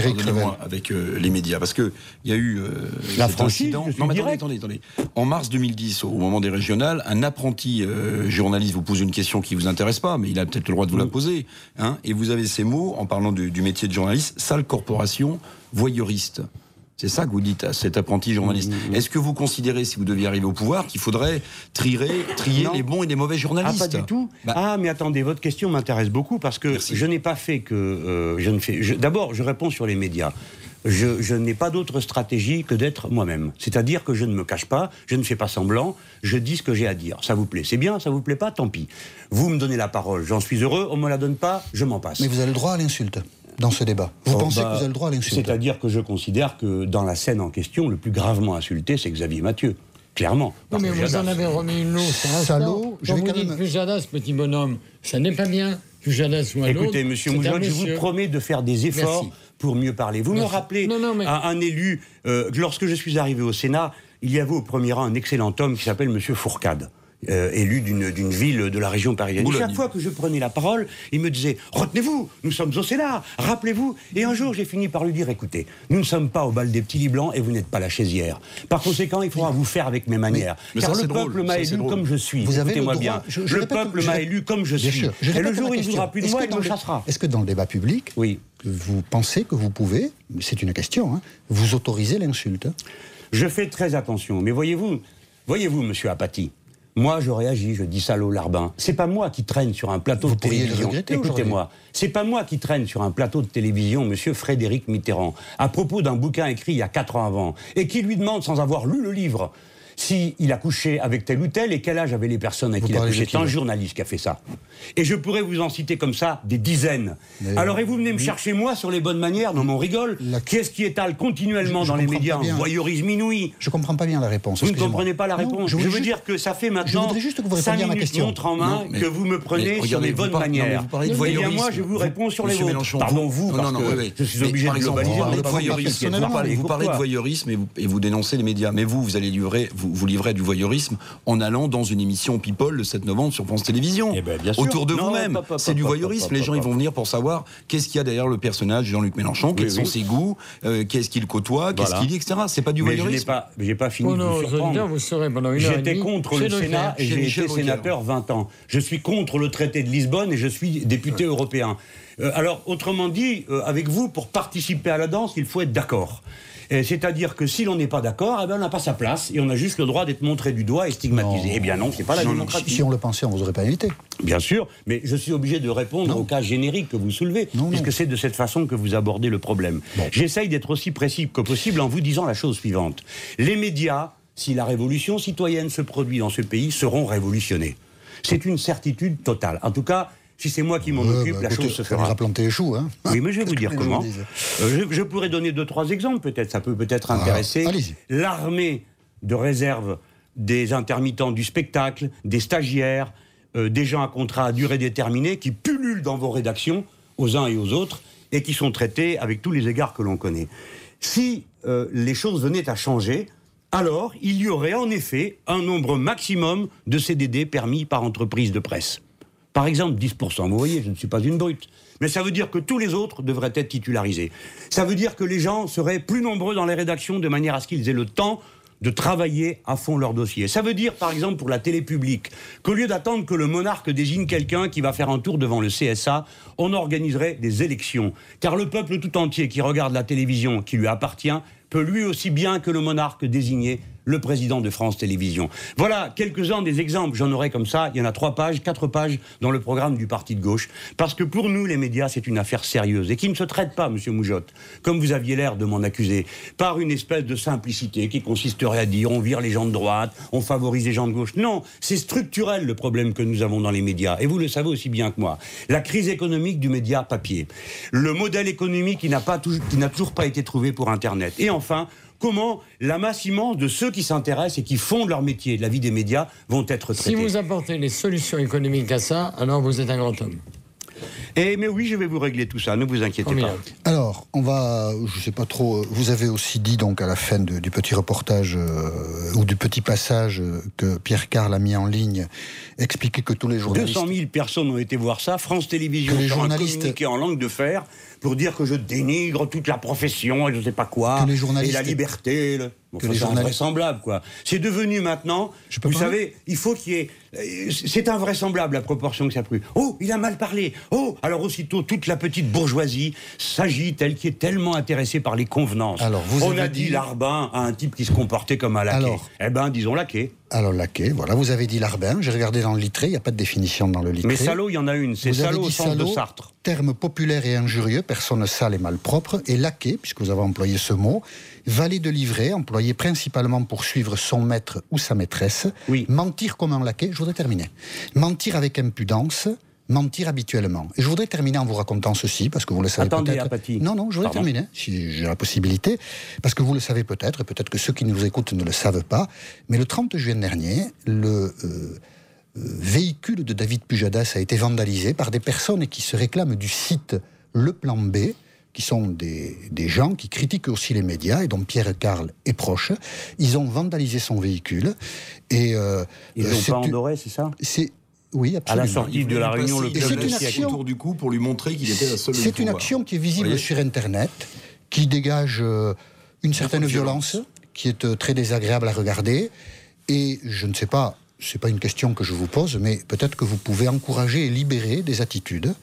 avec euh, les médias? Parce qu'il y a eu euh, la franchise. Non, mais attendez, attendez, En mars 2010, au moment des régionales, un apprenti euh, journaliste vous pose une question qui vous intéresse pas, mais il a peut-être le droit de vous la poser. Hein, et vous avez ces mots en parlant du, du métier de journaliste sale corporation, voyeuriste. C'est ça que vous dites à cet apprenti journaliste. Mm, mm, mm. Est-ce que vous considérez, si vous deviez arriver au pouvoir, qu'il faudrait trier, trier les bons et les mauvais journalistes Ah, pas du tout. Bah. Ah, mais attendez, votre question m'intéresse beaucoup parce que je n'ai pas fait que. Euh, je ne fais. D'abord, je réponds sur les médias. Je, je n'ai pas d'autre stratégie que d'être moi-même. C'est-à-dire que je ne me cache pas, je ne fais pas semblant, je dis ce que j'ai à dire. Ça vous plaît, c'est bien, ça vous plaît pas, tant pis. Vous me donnez la parole, j'en suis heureux, on me la donne pas, je m'en passe. Mais vous avez le droit à l'insulte dans ce débat Vous oh, pensez que bah, vous avez le droit à l'insulte C'est-à-dire que je considère que dans la scène en question, le plus gravement insulté, c'est Xavier Mathieu. Clairement. Non, mais vous en avez remis une autre. Salaud, je vais vous quand dites même... Pujadas, petit bonhomme, ça n'est pas bien. Pujadas ou un Écoutez, monsieur Moujotte, je vous promets de faire des efforts pour mieux parler. Vous me rappelez à un élu, euh, lorsque je suis arrivé au Sénat, il y avait au premier rang un excellent homme qui s'appelle monsieur Fourcade. Euh, élu d'une ville de la région parisienne. Chaque fois que je prenais la parole, il me disait Retenez-vous, nous sommes au Sénat, rappelez-vous. Et un jour, j'ai fini par lui dire Écoutez, nous ne sommes pas au bal des petits lits blancs et vous n'êtes pas la chaisière. Par conséquent, il faudra vous faire avec mes manières. car le peuple m'a élu comme je suis. Vous Écoutez-moi bien. le peuple m'a élu comme je suis. et le jour où il ne voudra plus de moi, il me chassera. Est-ce que dans le débat public, oui. vous pensez que vous pouvez, c'est une question, hein, vous autoriser l'insulte? Je fais très attention. Mais voyez-vous, voyez-vous, monsieur Apathy, moi, je réagis, je dis salaud larbin. C'est pas moi qui traîne sur un plateau de télévision. Écoutez-moi, c'est pas moi qui traîne sur un plateau de télévision, monsieur Frédéric Mitterrand, à propos d'un bouquin écrit il y a quatre ans avant, et qui lui demande, sans avoir lu le livre, s'il il a couché avec tel ou tel et quel âge avaient les personnes avec qui il a couché. C'est un journaliste qui a fait ça. Et je pourrais vous en citer comme ça des dizaines. Alors, et vous venez me chercher moi sur les bonnes manières? Non, mais on rigole. Qui est-ce qui étale continuellement dans les médias? un voyeurisme inouï Je comprends pas bien la réponse. Vous ne comprenez pas la réponse. je, veux dire que ça fait maintenant. Je juste que vous répondiez à ma question. montre en main que vous me prenez sur les bonnes manières. voyeurisme. Eh bien, moi, je vous réponds sur les vôtres. Pardon, vous, parce que je suis obligé de globaliser. Vous parlez de voyeurisme et vous dénoncez les médias. Mais vous, vous allez livrer, vous livrez du voyeurisme en allant dans une émission People le 7 novembre sur France Télévisions. Eh ben, Autour de vous-même. C'est du voyeurisme. Les gens, ils vont venir pour savoir qu'est-ce qu'il y a derrière le personnage de Jean-Luc Mélenchon, quels sont ses goûts, euh, qu'est-ce qu'il côtoie, qu'est-ce qu'il dit, etc. C'est pas du voyeurisme. Je n'ai pas, fini de vous surprendre. J'étais contre le Sénat et j'ai été sénateur 20 ans. Je suis contre le traité de Lisbonne et je suis député européen. Euh, alors, autrement dit, euh, avec vous, pour participer à la danse, il faut être d'accord. C'est-à-dire que si l'on n'est pas d'accord, eh ben, on n'a pas sa place et on a juste le droit d'être montré du doigt et stigmatisé. Eh bien non, c'est pas la démocratie. Si on le pensait, on vous aurait pas invité. Bien sûr, mais je suis obligé de répondre au cas générique que vous soulevez, puisque c'est de cette façon que vous abordez le problème. J'essaye d'être aussi précis que possible en vous disant la chose suivante. Les médias, si la révolution citoyenne se produit dans ce pays, seront révolutionnés. C'est une certitude totale. En tout cas, si c'est moi qui m'en occupe, bah, la chose se fera. Ça planter les choux, hein Oui, mais je vais vous dire comment. Euh, je, pourrais donner deux, trois exemples, peut-être. Ça peut peut-être ah, intéresser. L'armée de réserve des intermittents du spectacle, des stagiaires, euh, des gens à contrat à durée déterminée qui pullulent dans vos rédactions, aux uns et aux autres, et qui sont traités avec tous les égards que l'on connaît. Si euh, les choses venaient à changer, alors il y aurait en effet un nombre maximum de CDD permis par entreprise de presse. Par exemple, 10%. Vous voyez, je ne suis pas une brute. Mais ça veut dire que tous les autres devraient être titularisés. Ça veut dire que les gens seraient plus nombreux dans les rédactions de manière à ce qu'ils aient le temps de travailler à fond leur dossier. Ça veut dire, par exemple, pour la télé publique, qu'au lieu d'attendre que le monarque désigne quelqu'un qui va faire un tour devant le CSA, on organiserait des élections. Car le peuple tout entier qui regarde la télévision qui lui appartient peut lui aussi bien que le monarque désigner le président de France Télévisions. Voilà quelques-uns des exemples. J'en aurai comme ça. Il y en a trois pages, quatre pages dans le programme du parti de gauche. Parce que pour nous, les médias, c'est une affaire sérieuse et qui ne se traite pas, Monsieur Moujotte, comme vous aviez l'air de m'en accuser, par une espèce de simplicité qui consisterait à dire on vire les gens de droite, on favorise les gens de gauche. Non, c'est structurel le problème que nous avons dans les médias. Et vous le savez aussi bien que moi. La crise économique du média papier. Le modèle économique qui n'a toujours pas été trouvé pour Internet. Et enfin, comment la masse immense de ceux qui s'intéressent et qui font leur métier de la vie des médias vont être traités. Si vous apportez les solutions économiques à ça, alors vous êtes un grand homme. Eh, mais oui, je vais vous régler tout ça, ne vous inquiétez pas. Alors, on va, je ne sais pas trop, vous avez aussi dit donc à la fin du petit reportage euh, ou du petit passage que Pierre Carl a mis en ligne, expliquer que tous les journalistes... 200 000 personnes ont été voir ça, France Télévisions les journalistes... en langue de fer pour dire que je dénigre toute la profession et je ne sais pas quoi, les journalistes... et la liberté... Le... Bon, c'est invraisemblable, quoi. C'est devenu maintenant, vous savez, il faut qu'il y ait... Euh, c'est invraisemblable la proportion que ça a pris. Oh, il a mal parlé. Oh, alors aussitôt, toute la petite bourgeoisie s'agite, elle qui est tellement intéressée par les convenances. Alors, vous On a dit, Larbin à un type qui se comportait comme un laquais. Alors, eh ben, disons laquais. Alors, laquais, voilà, vous avez dit Larbin, j'ai regardé dans le litré, il n'y a pas de définition dans le litré. Mais salaud, il y en a une, c'est salaud au sens de Sartre. Terme populaire et injurieux, personne sale et malpropre, et laquais, puisque vous avez employé ce mot, valet de livret, employé principalement pour suivre son maître ou sa maîtresse, oui. mentir comme un laquais, je voudrais terminer, mentir avec impudence, mentir habituellement. Et je voudrais terminer en vous racontant ceci, parce que vous le savez peut-être. Non, non, je voudrais terminer, si j'ai la possibilité, parce que vous le savez peut-être, et peut-être que ceux qui nous écoutent ne le savent pas, mais le 30 juin dernier, le euh, euh, véhicule de David Pujadas a été vandalisé par des personnes qui se réclament du site Le Plan B, qui sont des, gens qui critiquent aussi les médias et dont Pierre Carl est proche. Ils ont vandalisé son véhicule. Et, euh, Ils l'ont pas endoré, c'est ça? C'est oui, absolument. À la sortie de la réunion, le c'est une action autour du cou pour lui montrer qu'il était la seule. C'est une action qui est visible sur Internet, qui dégage euh, une certaine violence, qui est euh, très désagréable à regarder. Et je ne sais pas, c'est pas une question que je vous pose, mais peut-être que vous pouvez encourager et libérer des attitudes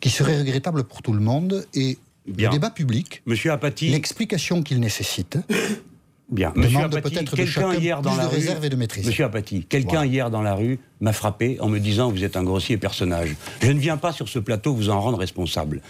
qui seraient regrettables pour tout le monde et le débat public, Monsieur Apathy, l'explication qu'il nécessite. Bien. Monsieur Apathy, quelqu'un hier dans la rue, Monsieur Apathy, quelqu'un hier dans la rue m'a frappé en me disant vous êtes un grossier personnage. Je ne viens pas sur ce plateau vous en rendre responsable.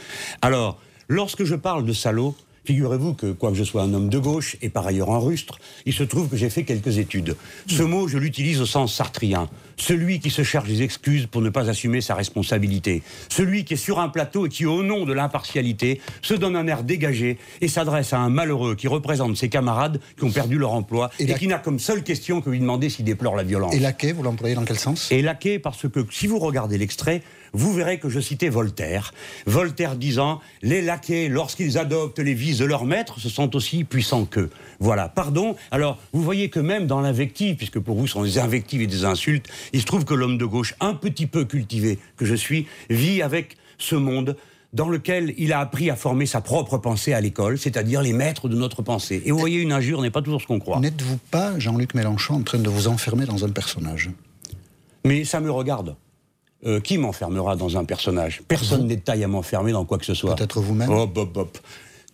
Alors, lorsque je parle de salaud, Figurez-vous que, quoique je sois un homme de gauche et par ailleurs un rustre, il se trouve que j'ai fait quelques études. Ce mot, je l'utilise au sens sartrien. Celui qui se cherche des excuses pour ne pas assumer sa responsabilité. Celui qui est sur un plateau et qui, au nom de l'impartialité, se donne un air dégagé et s'adresse à un malheureux qui représente ses camarades qui ont perdu leur emploi et, qui n'a comme seule question que lui demander s'il déplore la violence. Et laquais, vous l'employez dans quel sens? Et laquais parce que si vous regardez l'extrait, vous verrez que je citais Voltaire. Voltaire disant Les laquais, lorsqu'ils adoptent les vices de leur maître, se sont aussi puissants qu'eux. Voilà, pardon. Alors, vous voyez que même dans l'invective, puisque pour vous ce sont des invectives et des insultes, il se trouve que l'homme de gauche, un petit peu cultivé que je suis, vit avec ce monde dans lequel il a appris à former sa propre pensée à l'école, c'est-à-dire les maîtres de notre pensée. Et vous voyez, une injure n'est pas toujours ce qu'on croit. N'êtes-vous pas, Jean-Luc Mélenchon, en train de vous enfermer dans un personnage? Mais ça me regarde. Euh, qui m'enfermera dans un personnage? Personne n'est de taille à m'enfermer dans quoi que ce soit. Peut-être vous-même Hop, hop, hop.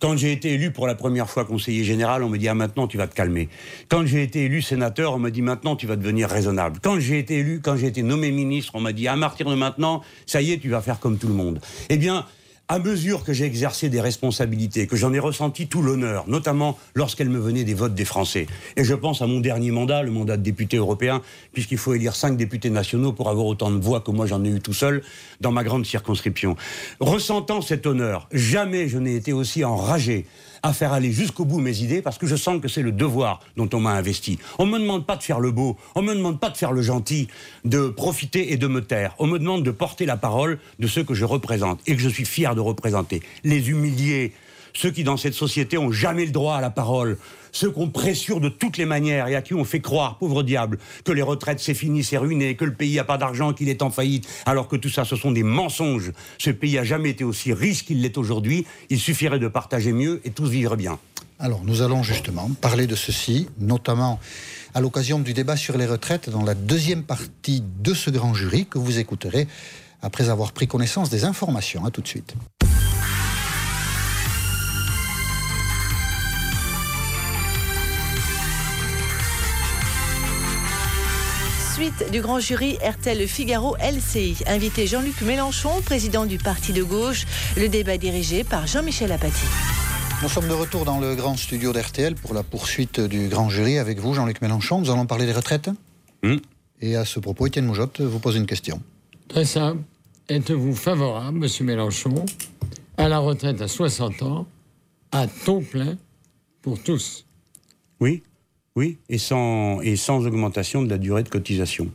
Quand j'ai été élu pour la première fois conseiller général, on me dit ah maintenant tu vas te calmer. Quand j'ai été élu sénateur, on me dit maintenant tu vas devenir raisonnable. Quand j'ai été élu, quand j'ai été nommé ministre, on m'a dit à partir de maintenant, ça y est, tu vas faire comme tout le monde. Eh bien, à mesure que j'ai exercé des responsabilités, que j'en ai ressenti tout l'honneur, notamment lorsqu'elles me venaient des votes des Français, et je pense à mon dernier mandat, le mandat de député européen, puisqu'il faut élire cinq députés nationaux pour avoir autant de voix que moi j'en ai eu tout seul dans ma grande circonscription. Ressentant cet honneur, jamais je n'ai été aussi enragé à faire aller jusqu'au bout mes idées parce que je sens que c'est le devoir dont on m'a investi. On ne me demande pas de faire le beau, on ne me demande pas de faire le gentil, de profiter et de me taire. On me demande de porter la parole de ceux que je représente et que je suis fier de représenter. Les humiliés, ceux qui dans cette société ont jamais le droit à la parole, ceux qu'on pressure de toutes les manières et à qui on fait croire, pauvre diable, que les retraites c'est fini, c'est ruiné, que le pays n'a pas d'argent, qu'il est en faillite, alors que tout ça ce sont des mensonges. Ce pays a jamais été aussi riche qu'il l'est aujourd'hui. Il suffirait de partager mieux et tous vivre bien. Alors nous allons justement parler de ceci, notamment à l'occasion du débat sur les retraites dans la deuxième partie de ce grand jury que vous écouterez après avoir pris connaissance des informations. À tout de suite. Suite du grand jury RTL Figaro LCI. Invité Jean-Luc Mélenchon, président du parti de gauche. Le débat dirigé par Jean-Michel Apathy. Nous sommes de retour dans le grand studio d'RTL pour la poursuite du grand jury avec vous, Jean-Luc Mélenchon. Nous allons parler des retraites. Hmm. Et à ce propos, Étienne Moujotte vous pose une question. Très simple. Êtes-vous favorable, monsieur Mélenchon, à la retraite à 60 ans, à taux plein pour tous? Oui. Oui, et sans, et sans augmentation de la durée de cotisation.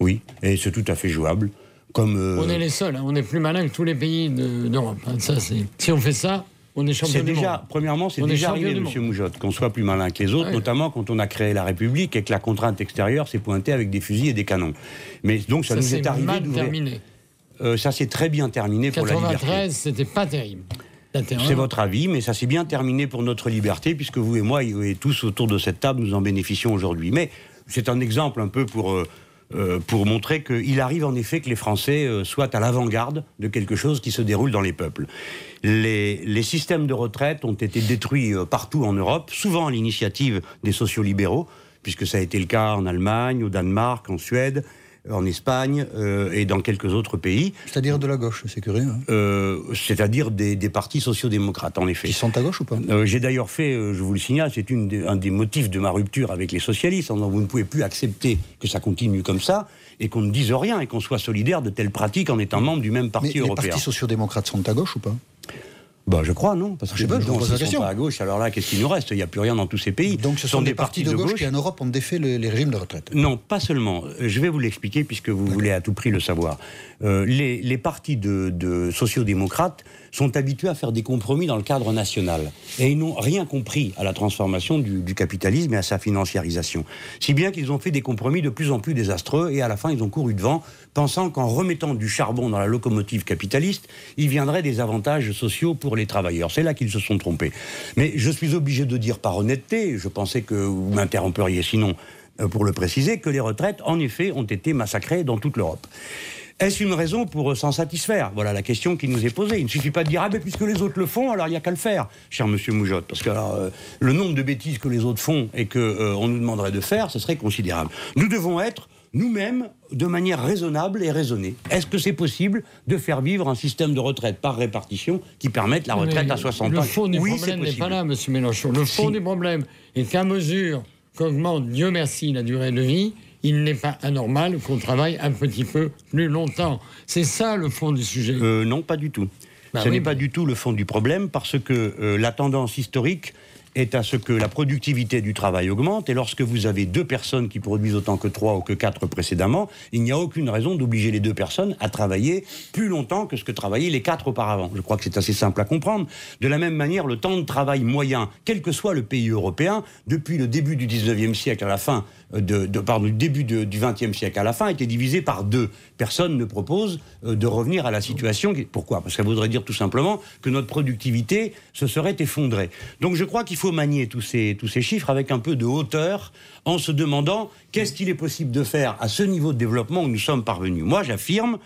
Oui, et c'est tout à fait jouable. Comme, euh, On est les seuls, hein. on est plus malin que tous les pays d'Europe. Hein. Ça, si on fait ça, on est champion du déjà, monde. Premièrement, c'est déjà arrivé, M. Moujotte, qu'on soit plus malin que les autres, notamment quand on a créé la République et que la contrainte extérieure s'est pointée avec des fusils et des canons. Mais donc ça, nous est arrivé. Mal terminé. Euh, ça s'est très bien terminé pour la liberté. 93, c'était pas terrible. C'est votre avis, mais ça s'est bien terminé pour notre liberté, puisque vous et moi, et tous autour de cette table, nous en bénéficions aujourd'hui. Mais c'est un exemple un peu pour, euh, euh, pour montrer qu'il arrive en effet que les Français euh, soient à l'avant-garde de quelque chose qui se déroule dans les peuples. Les, les systèmes de retraite ont été détruits partout en Europe, souvent à l'initiative des sociolibéraux, puisque ça a été le cas en Allemagne, au Danemark, en Suède, en Espagne euh, et dans quelques autres pays. C'est-à-dire de la gauche, c'est curieux. Hein. Euh, c'est-à-dire des, des, partis sociodémocrates, en effet. Qui sont à gauche ou pas? Euh, J'ai d'ailleurs fait, je vous le signale, c'est un des motifs de ma rupture avec les socialistes. En vous ne pouvez plus accepter que ça continue comme ça et qu'on ne dise rien et qu'on soit solidaire de telles pratiques en étant membre du même parti Mais européen. Les partis sociodémocrates sont à gauche ou pas? Bah, je crois, non. Parce que je sais pas, je pose la question. Pas à gauche, alors là, qu'est-ce qu'il nous reste? Il n'y a plus rien dans tous ces pays. Donc ce sont, des, partis, de, gauche, qui, en Europe, ont défait les régimes de retraite Non, pas seulement. Je vais vous l'expliquer, puisque vous voulez à tout prix le savoir. Euh, les, les, partis de, de sociodémocrates sont habitués à faire des compromis dans le cadre national. Et ils n'ont rien compris à la transformation du, capitalisme et à sa financiarisation. Si bien qu'ils ont fait des compromis de plus en plus désastreux, et à la fin, ils ont couru devant, pensant qu'en remettant du charbon dans la locomotive capitaliste, il viendrait des avantages sociaux pour les travailleurs. C'est là qu'ils se sont trompés. Mais je suis obligé de dire par honnêteté, je pensais que vous m'interromperiez sinon euh, pour le préciser, que les retraites, en effet, ont été massacrées dans toute l'Europe. Est-ce une raison pour s'en satisfaire? Voilà la question qui nous est posée. Il ne suffit pas de dire ah ben puisque les autres le font, alors il n'y a qu'à le faire, cher Monsieur Moujotte, parce que euh, le nombre de bêtises que les autres font et que euh, on nous demanderait de faire, ce serait considérable. Nous devons être nous-mêmes de manière raisonnable et raisonnée. Est-ce que c'est possible de faire vivre un système de retraite par répartition qui permette la retraite à 60 ans Le fond du problème n'est pas là, M. Mélenchon. Le fond du problème est qu'à mesure qu'augmente, Dieu merci, la durée de vie, il n'est pas anormal qu'on travaille un petit peu plus longtemps. C'est ça le fond du sujet. Euh, non, pas du tout. Bah Ce n'est pas du tout le fond du problème parce que euh, la tendance historique est à ce que la productivité du travail augmente. Et lorsque vous avez deux personnes qui produisent autant que trois ou que quatre précédemment, il n'y a aucune raison d'obliger les deux personnes à travailler plus longtemps que ce que travaillaient les quatre auparavant. Je crois que c'est assez simple à comprendre. De la même manière, le temps de travail moyen, quel que soit le pays européen, depuis le début du 19e siècle à la fin euh, de, de pardon, du début du XXe siècle à la fin, été divisé par deux. Personne ne propose euh, de revenir à la situation. Pourquoi? Parce que ça voudrait dire tout simplement que notre productivité se serait effondrée. Donc je crois qu'il faut faut manier tous ces, tous ces chiffres avec un peu de hauteur en se demandant qu'est-ce qu'il est possible de faire à ce niveau de développement où nous sommes parvenus. Moi, j'affirme,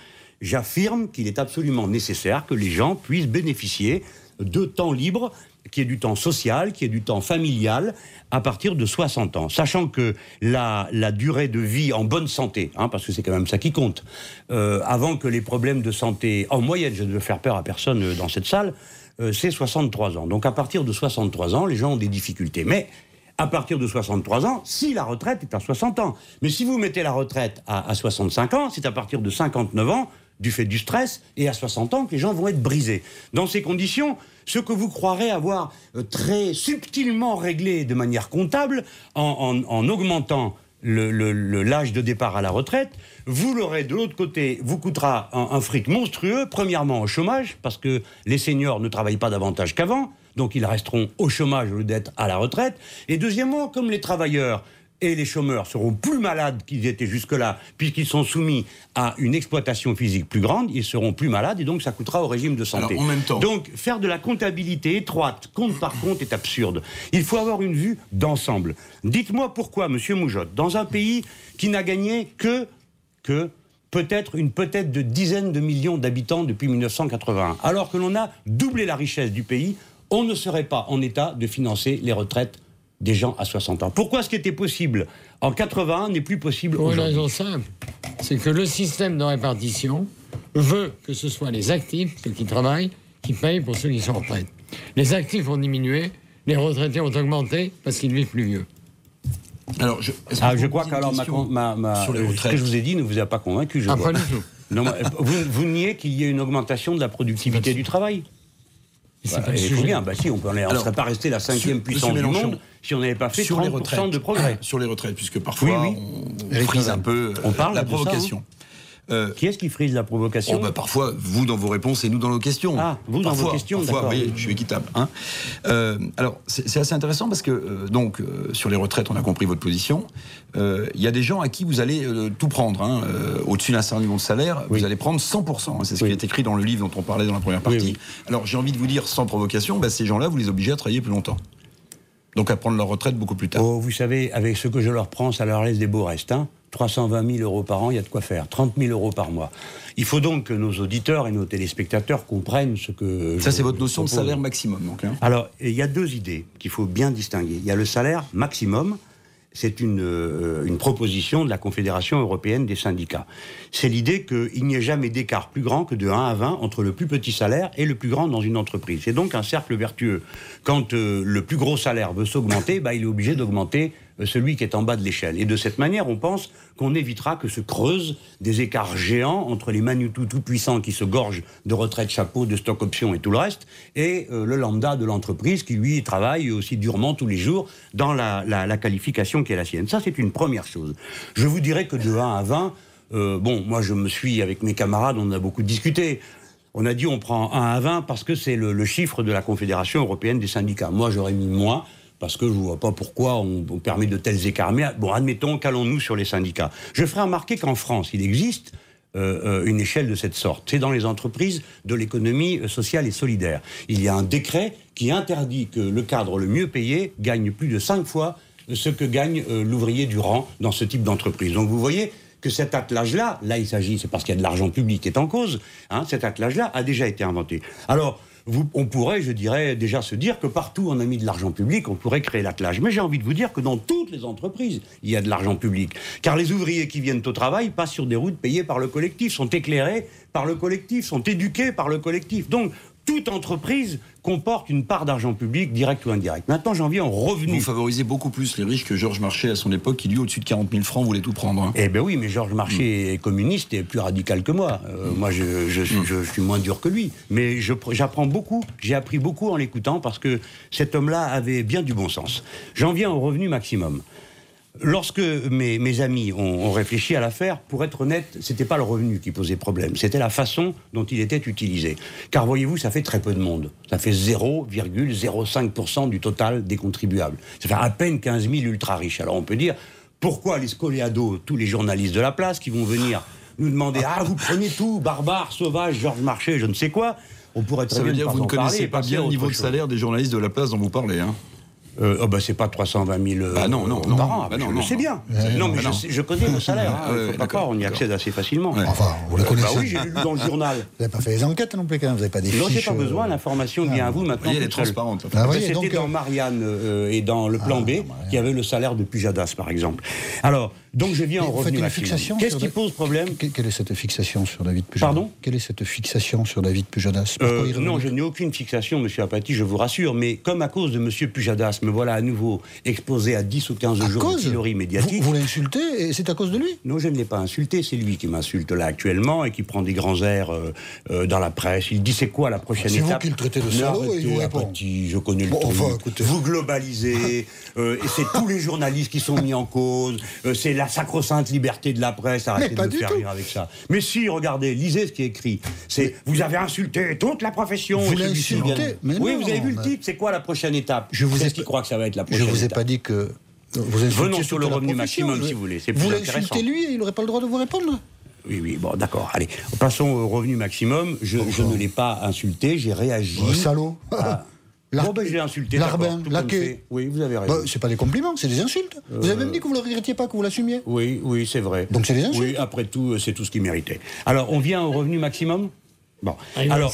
j'affirme qu'il est absolument nécessaire que les gens puissent bénéficier de temps libre qui est du temps social, qui est du temps familial, à partir de 60 ans. Sachant que la, durée de vie en bonne santé, hein, parce que c'est quand même ça qui compte, euh, avant que les problèmes de santé, en moyenne, je ne veux faire peur à personne dans cette salle, euh, c'est 63 ans. Donc à partir de 63 ans, les gens ont des difficultés. Mais à partir de 63 ans, si la retraite est à 60 ans. Mais si vous mettez la retraite à, 65 ans, c'est à partir de 59 ans, du fait du stress, et à 60 ans que les gens vont être brisés. Dans ces conditions, ce que vous croirez avoir euh, très subtilement réglé de manière comptable, en augmentant l'âge de départ à la retraite, vous l'aurez de l'autre côté, vous coûtera un, fric monstrueux, premièrement au chômage, parce que les seniors ne travaillent pas davantage qu'avant, donc ils resteront au chômage au lieu d'être à la retraite, et deuxièmement, comme les travailleurs et les chômeurs seront plus malades qu'ils étaient jusque-là, puisqu'ils sont soumis à une exploitation physique plus grande, ils seront plus malades et donc ça coûtera au régime de santé. en même temps. Donc faire de la comptabilité étroite, compte par compte, est absurde. Il faut avoir une vue d'ensemble. Dites-moi pourquoi, Monsieur Moujotte, dans un pays qui n'a gagné que que peut-être une peut-être de dizaines de millions d'habitants depuis 1981, alors que l'on a doublé la richesse du pays, on ne serait pas en état de financer les retraites des gens à 60 ans. Pourquoi ce qui était possible en 81 n'est plus possible aujourd'hui Pour une raison simple, c'est que le système de répartition veut que ce soit les actifs, ceux qui travaillent, qui payent pour ceux qui sont en retraite. Les actifs ont diminué, les retraités ont augmenté parce qu'ils vivent plus vieux. Alors, je, ah, je crois que ma, ma, sur les retraites. ce que je vous ai dit ne vous a pas convaincu. Je ah, pas du tout. Non, vous, vous niez qu'il y ait une augmentation de la productivité du travail bah, pas il bien, bah si, on ne serait pas resté la cinquième puissance du monde si on n'avait pas fait sur 30% les retraites, de progrès. Sur les retraites, puisque parfois on frise un peu on parle la provocation. Euh, qui est-ce qui frise la provocation oh, bah, Parfois, vous dans vos réponses et nous dans nos questions. Ah, vous dans vos questions, Parfois, oui, je suis équitable. Hein. Euh, alors, c'est assez intéressant parce que, euh, donc, sur les retraites, on a compris votre position. Il y a des gens à qui vous allez tout prendre. Hein. Au-dessus d'un certain niveau de salaire, vous allez prendre 100%. Hein. C'est ce qui est écrit dans le livre dont on parlait dans la première partie. Alors, j'ai envie de vous dire, sans provocation, bah, ces gens-là, vous les obligez à travailler plus longtemps. Donc à prendre leur retraite beaucoup plus tard. Oh, vous savez, avec ce que je leur prends, ça leur laisse des beaux restes. 320 000 euros par an, il y a de quoi faire. 30 000 euros par mois. Il faut donc que nos auditeurs et nos téléspectateurs comprennent ce que. Ça, c'est votre notion de salaire maximum, donc. Hein. Alors, il y a deux idées qu'il faut bien distinguer. Il y a le salaire maximum. C'est une, euh, une proposition de la Confédération européenne des syndicats. C'est l'idée qu'il n'y ait jamais d'écart plus grand que de 1 à 20 entre le plus petit salaire et le plus grand dans une entreprise. C'est donc un cercle vertueux. Quand euh, le plus gros salaire veut s'augmenter, bah, il est obligé d'augmenter celui qui est en bas de l'échelle. Et de cette manière, on pense qu'on évitera que se creusent des écarts géants entre les Manitou tout puissants qui se gorgent de retraite chapeau, de stock options et tout le reste, et euh, le lambda de l'entreprise qui, lui, travaille aussi durement tous les jours dans la, qualification qui est la sienne. Ça, c'est une première chose. Je vous dirais que de 1 à 20, euh, bon, moi, je me suis, avec mes camarades, on a beaucoup discuté. On a dit on prend 1 à 20 parce que c'est le, le chiffre de la Confédération européenne des syndicats. Moi, j'aurais mis moins parce que je ne vois pas pourquoi on, permet de tels écarts. Mais bon, admettons, qu'allons-nous sur les syndicats? Je ferai remarquer qu'en France, il existe euh, euh, une échelle de cette sorte. C'est dans les entreprises de l'économie euh, sociale et solidaire. Il y a un décret qui interdit que le cadre le mieux payé gagne plus de cinq fois ce que gagne l'ouvrier du rang dans ce type d'entreprise. Donc vous voyez que cet attelage-là, là il s'agit, c'est parce qu'il y a de l'argent public qui est en cause, hein, cet attelage-là a déjà été inventé. Alors, on pourrait, je dirais, déjà se dire que partout on a mis de l'argent public, on pourrait créer l'attelage. Mais j'ai envie de vous dire que dans toutes les entreprises, il y a de l'argent public. Car les ouvriers qui viennent au travail passent sur des routes payées par le collectif, sont éclairés par le collectif, sont éduqués par le collectif. Donc, toute entreprise comporte une part d'argent public, direct ou indirect. Maintenant, j'en viens au revenu. Vous favorisez beaucoup plus les riches que Georges Marchais à son époque, qui lui, au-dessus de 40 000 francs, voulait tout prendre. Hein. Eh bien oui, mais Georges Marchais mm. est communiste et plus radical que moi. Euh, moi, je, je, mm. je, suis moins dur que lui. Mais j'apprends beaucoup, j'ai appris beaucoup en l'écoutant parce que cet homme-là avait bien du bon sens. J'en viens au revenu maximum. Lorsque mes, amis ont, réfléchi à l'affaire, pour être honnête, c'était pas le revenu qui posait problème, c'était la façon dont il était utilisé. Car voyez-vous, ça fait très peu de monde. Ça fait 0,05% du total des contribuables. Ça fait à peine 15 000 ultra riches. Alors on peut dire, pourquoi les scoliados, tous les journalistes de la place qui vont venir nous demander Ah, vous prenez tout, barbare, sauvage, Georges Marchais, je ne sais quoi. On pourrait très Ça veut dire que vous ne connaissez pas bien le niveau de salaire des journalistes de la place dont vous parlez. Hein euh, oh bah c'est pas 320 000 bah non, non, par an. Bah je le sais bien. non, mais je, je, connais le salaire. Hein, pas on y accède assez facilement. Enfin, vous le connaissez. Bah oui, j'ai lu dans le journal. Vous n'avez pas fait les enquêtes non plus, quand même. Vous n'avez pas des non, fiches. Non, j'ai pas besoin. L'information vient à vous maintenant. Elle est transparente. Ah, C'était dans Marianne euh, et dans le plan ah, B, qui avait le salaire de Pujadas, par exemple. Alors, donc je viens en fixation Qu'est-ce qui pose problème Quelle est cette fixation sur David Pujadas Pardon Quelle est cette fixation sur David Pujadas euh, Non, je n'ai aucune fixation, Monsieur Apathy, je vous rassure. Mais comme à cause de Monsieur Pujadas, me voilà à nouveau exposé à 10 ou 15 jours de pilori médiatique. Vous, l'insultez et c'est à cause de lui Non, je ne l'ai pas insulté. C'est lui qui m'insulte là actuellement et qui prend des grands airs euh, euh, dans la presse. Il dit c'est quoi la prochaine étape C'est vous qui le traitez de salaud et vous répond. je connais le truc. Vous globalisez. et c'est tous les journalistes qui sont mis en cause. c'est la sacro-sainte liberté de la presse, arrêtez de me faire rire avec ça. Mais si, regardez, lisez ce qui est écrit. C'est vous avez insulté toute la profession. Vous l'insultez Oui, vous avez vu le titre. C'est quoi la prochaine étape? Je vous ai qui croit que ça va être la prochaine Je vous ai pas dit que vous Venons sur le revenu maximum, si vous voulez. Vous l'insultez lui et il n'aurait pas le droit de vous répondre oui, oui, bon, d'accord. Allez, passons au revenu maximum. Je, ne l'ai pas insulté, j'ai réagi. Oh, salaud Bon, ben, j'ai insulté. Larbin, laquais. Oui, vous avez raison. Bah, c'est pas des compliments, c'est des insultes. Vous avez même dit que vous ne le regrettiez pas, que vous l'assumiez. Oui, oui, c'est vrai. Donc c'est des insultes. Oui, après tout, c'est tout ce qu'il méritait. Alors, on vient au revenu maximum? Bon, ah, alors,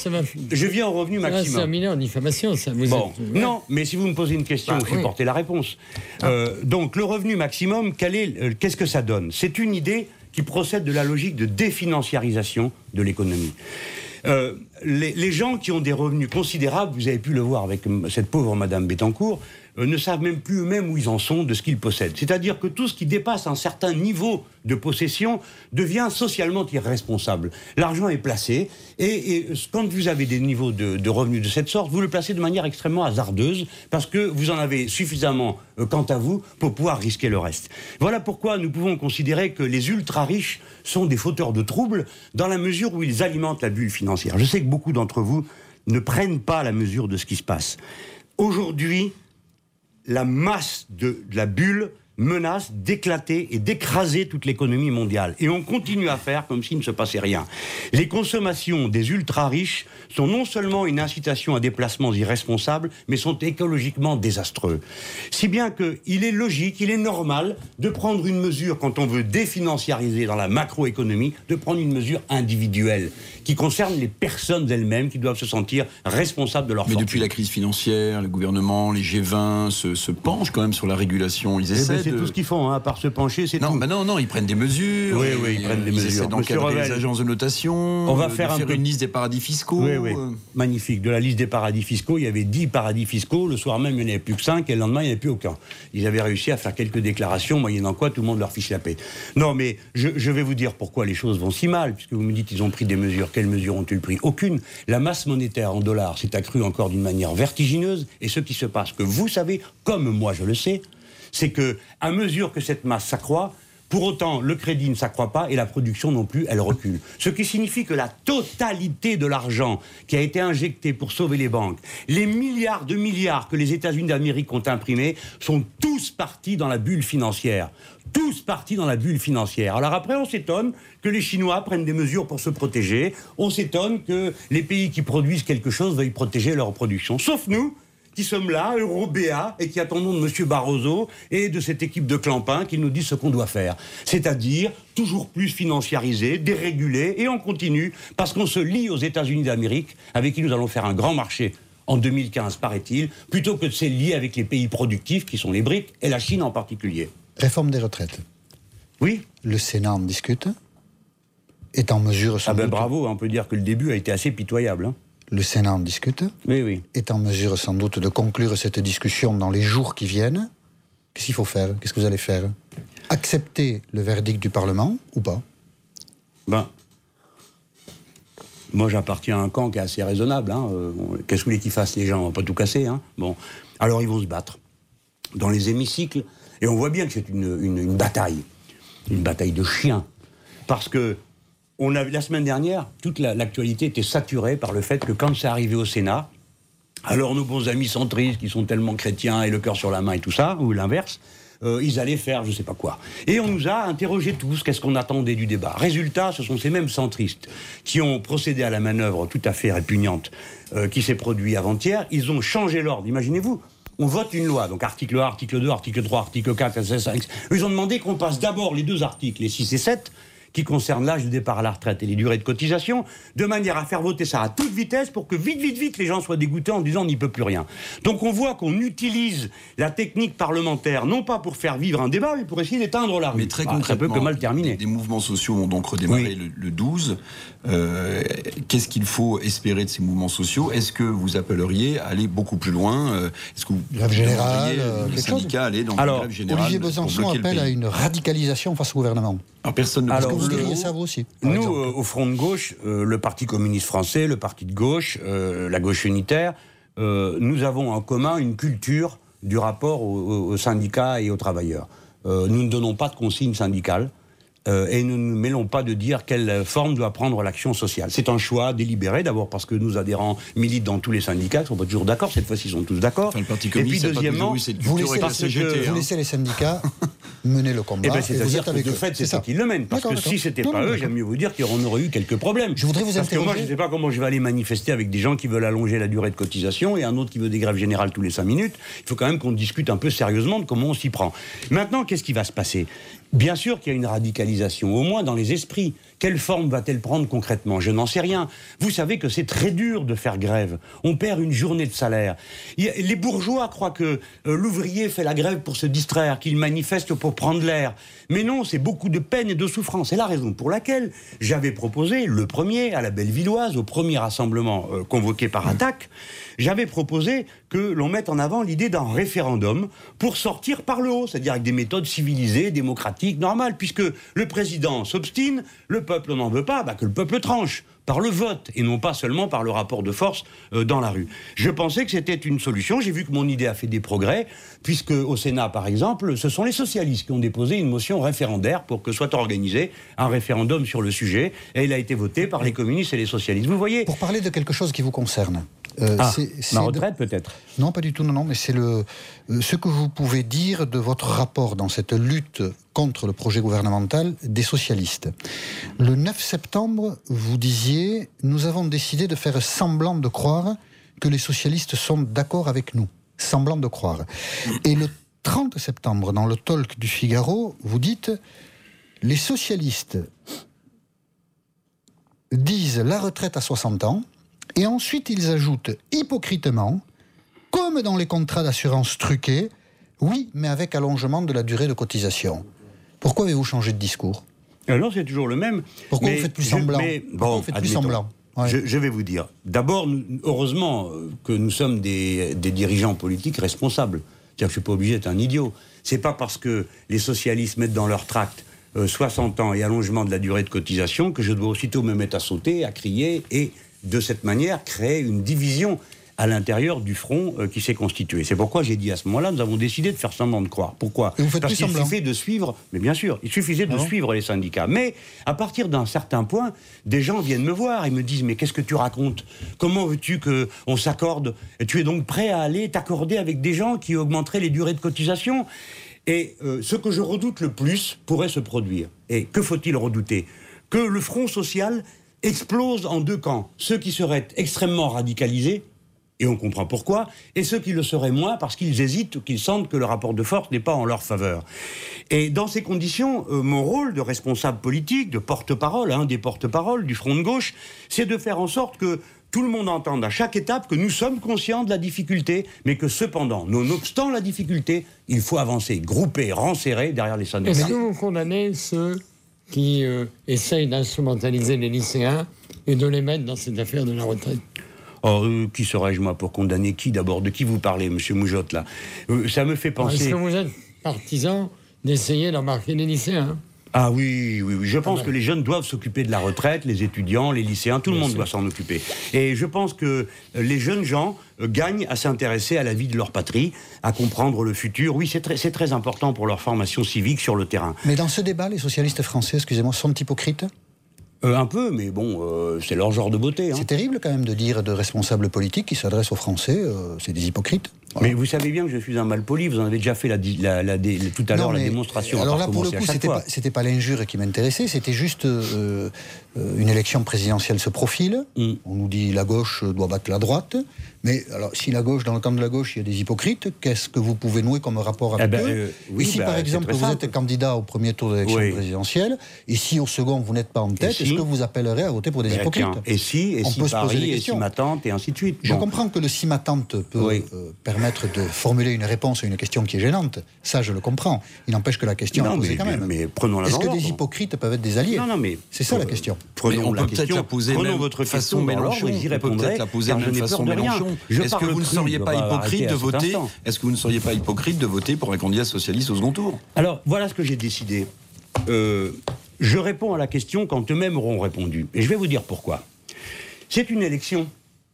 je viens au revenu maximum. C'est un mineur diffamation, ça. Vous bon, non, mais si vous me posez une question, bah, il faut la réponse. Ah. Euh, donc, le revenu maximum, euh, qu'est-ce que ça donne? C'est une idée qui procède de la logique de définanciarisation de l'économie. Euh, les, gens qui ont des revenus considérables, vous avez pu le voir avec cette pauvre Madame Bettencourt, ne savent même plus eux-mêmes où ils en sont de ce qu'ils possèdent. C'est-à-dire que tout ce qui dépasse un certain niveau de possession devient socialement irresponsable. L'argent est placé et, quand vous avez des niveaux de, revenus de cette sorte, vous le placez de manière extrêmement hasardeuse parce que vous en avez suffisamment euh, quant à vous pour pouvoir risquer le reste. Voilà pourquoi nous pouvons considérer que les ultra riches sont des fauteurs de troubles dans la mesure où ils alimentent la bulle financière. Je sais que beaucoup d'entre vous ne prennent pas la mesure de ce qui se passe. Aujourd'hui, la masse de, la bulle menace d'éclater et d'écraser toute l'économie mondiale. Et on continue à faire comme s'il ne se passait rien. Les consommations des ultra-riches sont non seulement une incitation à déplacements irresponsables, mais sont écologiquement désastreux. Si bien qu'il est logique, il est normal de prendre une mesure, quand on veut définanciariser dans la macroéconomie, de prendre une mesure individuelle qui concerne les personnes elles-mêmes qui doivent se sentir responsables de leur Mais depuis la crise financière, le gouvernement, les G20 se, penchent quand même sur la régulation. Ils eh ben, essaient. c'est tout ce qu'ils font, hein, à part se pencher, c'est non, tout. non, non, ils prennent des mesures. Oui, oui, ils, prennent des ils mesures. d'encadrer les agences de notation. On va faire, une liste des paradis fiscaux. Oui, oui. Euh. Magnifique. De la liste des paradis fiscaux, il y avait 10 paradis fiscaux. Le soir même, il n'y en avait plus que 5 et le lendemain, il n'y en avait plus aucun. Ils avaient réussi à faire quelques déclarations, moyennant quoi tout le monde leur fiche la paix. Non, mais je, je vais vous dire pourquoi les choses vont si mal, puisque vous me dites qu'ils ont pris des mesures. Quelles mesures ont-ils pris aucune. La masse monétaire en dollars s'est accrue encore d'une manière vertigineuse. Et ce qui se passe, que vous savez, comme moi je le sais, c'est que à mesure que cette masse s'accroît, pour autant, le crédit ne s'accroît pas et la production non plus, elle recule. Ce qui signifie que la totalité de l'argent qui a été injecté pour sauver les banques, les milliards de milliards que les États-Unis d'Amérique ont imprimés, sont tous partis dans la bulle financière tous partis dans la bulle financière. Alors après, on s'étonne que les Chinois prennent des mesures pour se protéger. On s'étonne que les pays qui produisent quelque chose veuillent protéger leur production. Sauf nous, qui sommes là, Eurobéa, et qui attendons de M. Barroso et de cette équipe de Clampin qui nous disent ce qu'on doit faire. C'est-à-dire toujours plus financiarisé, dérégulé, et on continue, parce qu'on se lie aux États-Unis d'Amérique, avec qui nous allons faire un grand marché en 2015, paraît-il, plutôt que de se lier avec les pays productifs, qui sont les BRICS, et la Chine en particulier. Réforme des retraites. Oui. Le Sénat en discute. Est en mesure, sans ah ben bravo, on peut dire que le début a été assez pitoyable. Hein. Le Sénat en discute. Oui, oui. Est en mesure sans doute de conclure cette discussion dans les jours qui viennent. Qu'est-ce qu'il faut faire? Qu'est-ce que vous allez faire? Accepter le verdict du Parlement ou pas? Ben, moi, j'appartiens à un camp qui est assez raisonnable. Hein. Euh, qu'est-ce que vous voulez qu'ils fassent, les gens? On va pas tout casser. Hein. Bon. Alors, ils vont se battre dans les hémicycles. Et on voit bien que c'est une, bataille. Une bataille de chiens. Parce que on a, la semaine dernière, toute l'actualité était saturée par le fait que quand c'est arrivé au Sénat, alors nos bons amis centristes, qui sont tellement chrétiens et le cœur sur la main et tout ça, ou l'inverse, euh, ils allaient faire je ne sais pas quoi. Et on nous a interrogés tous, qu'est-ce qu'on attendait du débat? Résultat, ce sont ces mêmes centristes qui ont procédé à la manœuvre tout à fait répugnante euh, qui s'est produite avant-hier. Ils ont changé l'ordre, imaginez-vous. On vote une loi, donc article 1, article 2, article 3, article 4, etc. 5. Ils ont demandé qu'on passe d'abord les deux articles, les 6 et 7, qui concerne l'âge de départ à la retraite et les durées de cotisation, de manière à faire voter ça à toute vitesse pour que vite, vite, vite, les gens soient dégoûtés en disant on n'y peut plus rien. Donc on voit qu'on utilise la technique parlementaire, non pas pour faire vivre un débat, mais pour essayer d'éteindre la rue. Mais très concrètement, ça peut que mal terminer. Des mouvements sociaux ont donc redémarré le, 12. Euh, qu'est-ce qu'il faut espérer de ces mouvements sociaux? Est-ce que vous appelleriez à aller beaucoup plus loin? Euh, Est-ce que vous grève générale, euh, les syndicats aller dans Alors, grève générale Olivier Besançon appelle à une radicalisation face au gouvernement. Alors personne ne aussi Nous, euh, au Front de gauche, euh, le Parti communiste français, le Parti de gauche, euh, la gauche unitaire, nous avons en commun une culture du rapport aux syndicats et aux travailleurs. nous ne donnons pas de consignes syndicales. Euh, et nous ne mêlons pas de dire quelle forme doit prendre l'action sociale. C'est un choix délibéré, d'abord parce que nos adhérents militent dans tous les syndicats, ils ne sont pas toujours d'accord, cette fois-ci ils sont tous d'accord. et puis deuxièmement, vous, laissez, les, syndicats mener le combat. Et, ben, c'est-à-dire de fait, c'est ça qu'ils le mènent. Parce que si ce n'était pas eux, j'aime mieux vous dire y aurait eu quelques problèmes. Je voudrais vous Parce que moi, je ne sais pas comment je vais aller manifester avec des gens qui veulent allonger la durée de cotisation et un autre qui veut des grèves générales tous les 5 minutes. Il faut quand même qu'on discute un peu sérieusement de comment on s'y prend. Maintenant, qu'est-ce qui va se passer? Bien sûr qu'il y a une radicalisation, au moins dans les esprits. Quelle forme va-t-elle prendre concrètement? Je n'en sais rien. Vous savez que c'est très dur de faire grève. On perd une journée de salaire. Les bourgeois croient que euh, l'ouvrier fait la grève pour se distraire, qu'il manifeste pour prendre l'air. Mais non, c'est beaucoup de peine et de souffrance. C'est la raison pour laquelle j'avais proposé, le premier, à la Bellevilloise, au premier rassemblement euh, convoqué par attaque, j'avais proposé que l'on mette en avant l'idée d'un référendum pour sortir par le haut, c'est-à-dire avec des méthodes civilisées, démocratiques, normales, puisque le président s'obstine, le peuple n'en veut pas, bah que le peuple tranche par le vote et non pas seulement par le rapport de force euh, dans la rue. Je pensais que c'était une solution. J'ai vu que mon idée a fait des progrès, puisque au Sénat, par exemple, ce sont les socialistes qui ont déposé une motion référendaire pour que soit organisé un référendum sur le sujet, et il a été voté par les communistes et les socialistes. Vous voyez Pour parler de quelque chose qui vous concerne, euh, ah, ma retraite peut-être Non, pas du tout, non, non, mais c'est le, euh, ce que vous pouvez dire de votre rapport dans cette lutte contre le projet gouvernemental des socialistes. Le 9 septembre, vous disiez, nous avons décidé de faire semblant de croire que les socialistes sont d'accord avec nous. Semblant de croire. Et le 30 septembre, dans le talk du Figaro, vous dites, les socialistes disent la retraite à 60 ans, et ensuite, ils ajoutent hypocritement, comme dans les contrats d'assurance truqués, oui, mais avec allongement de la durée de cotisation. Pourquoi avez-vous changé de discours? Alors, c'est toujours le même. Pourquoi vous faites plus semblant Pourquoi vous faites plus semblant je, vais vous dire. D'abord, heureusement euh, que nous sommes des, dirigeants politiques responsables. C'est-à-dire que je ne suis pas obligé d'être un idiot. C'est pas parce que les socialistes mettent dans leur tract 60 euh, ans et allongement de la durée de cotisation que je dois aussitôt me mettre à sauter, à crier et de cette manière, créer une division à l'intérieur du front euh, qui s'est constitué. C'est pourquoi j'ai dit à ce moment-là, nous avons décidé de faire semblant de croire. Pourquoi? Parce qu'il suffisait de suivre, mais bien sûr, il suffisait de ah suivre les syndicats. Mais à partir d'un certain point, des gens viennent me voir et me disent mais qu'est-ce que tu racontes? Comment veux-tu que on s'accorde? Tu es donc prêt à aller t'accorder avec des gens qui augmenteraient les durées de cotisation? Et euh, ce que je redoute le plus pourrait se produire. Et que faut-il redouter? Que le front social explose en deux camps. Ceux qui seraient extrêmement radicalisés, et on comprend pourquoi, et ceux qui le seraient moins parce qu'ils hésitent ou qu'ils sentent que le rapport de force n'est pas en leur faveur. Et dans ces conditions, euh, mon rôle de responsable politique, de porte-parole, un des porte-paroles du Front de gauche, c'est de faire en sorte que tout le monde entende à chaque étape que nous sommes conscients de la difficulté, mais que cependant, nonobstant la difficulté, il faut avancer, grouper, renserrer derrière les sonnets. Est-ce que vous condamnez ceux qui euh, essayent d'instrumentaliser les lycéens et de les mettre dans cette affaire de la retraite. Oh, euh, qui serais-je moi pour condamner qui d'abord? De qui vous parlez, Monsieur Moujotte là? Euh, Ça me fait Est-ce penser. que vous êtes partisan d'essayer d'embarquer les lycéens? Ah oui, oui, oui. Je pense Ah que les jeunes doivent s'occuper de la retraite, les étudiants, les lycéens, tout le monde doit s'en occuper. Et je pense que euh, les jeunes gens euh, gagnent à s'intéresser à la vie de leur patrie, à comprendre le futur. Oui, c'est très, très important pour leur formation civique sur le terrain. Mais dans ce débat, les socialistes français, excusez-moi, sont hypocrites? Euh, un peu, mais bon, euh, c'est leur genre de beauté. hein. C'est terrible quand même de dire de responsables politiques qui s'adressent aux Français, euh, c'est des hypocrites. Voilà. Mais vous savez bien que je suis un malpoli, vous en avez déjà fait la, tout à l'heure la démonstration. Alors là, pour le coup, c'était pas, pas l'injure qui m'intéressait, c'était juste euh, euh, une élection présidentielle se profile. Mm. On nous dit la gauche doit battre la droite. Mais alors, si la gauche, dans le camp de la gauche, il y a des hypocrites, qu'est-ce que vous pouvez nouer comme rapport avec Eh ben, eux? euh, oui, Et si, bah, par exemple, vous simple. êtes candidat au premier tour de l'élection Oui. présidentielle, et si au second, vous n'êtes pas en tête, si est-ce que vous appellerez à voter pour des Eh, hypocrites? Et si, et On si peut se poser Paris, des et si questions. ma tante, et ainsi de suite. Je Bon. comprends que le si ma tante peut Oui. euh, permettre de formuler une réponse à une question qui est gênante. Ça, je le comprends. Il n'empêche que la question Non, est posée mais- quand même. mais prenons-la Est-ce dans que des hypocrites peuvent être des alliés Non, non, mais. C'est ça la euh, question. Prenons Mais on la peut peut-être question. la poser prenons même votre façon Mélenchon. j'y répondrai. la poser même façon de rien. Mélenchon. Est-ce que vous ne seriez pas hypocrite de voter. Est-ce que vous ne seriez pas hypocrite de voter pour un candidat socialiste au second tour Alors, voilà ce que j'ai décidé. Euh, je réponds à la question quand eux-mêmes auront répondu. Et je vais vous dire pourquoi. C'est une élection,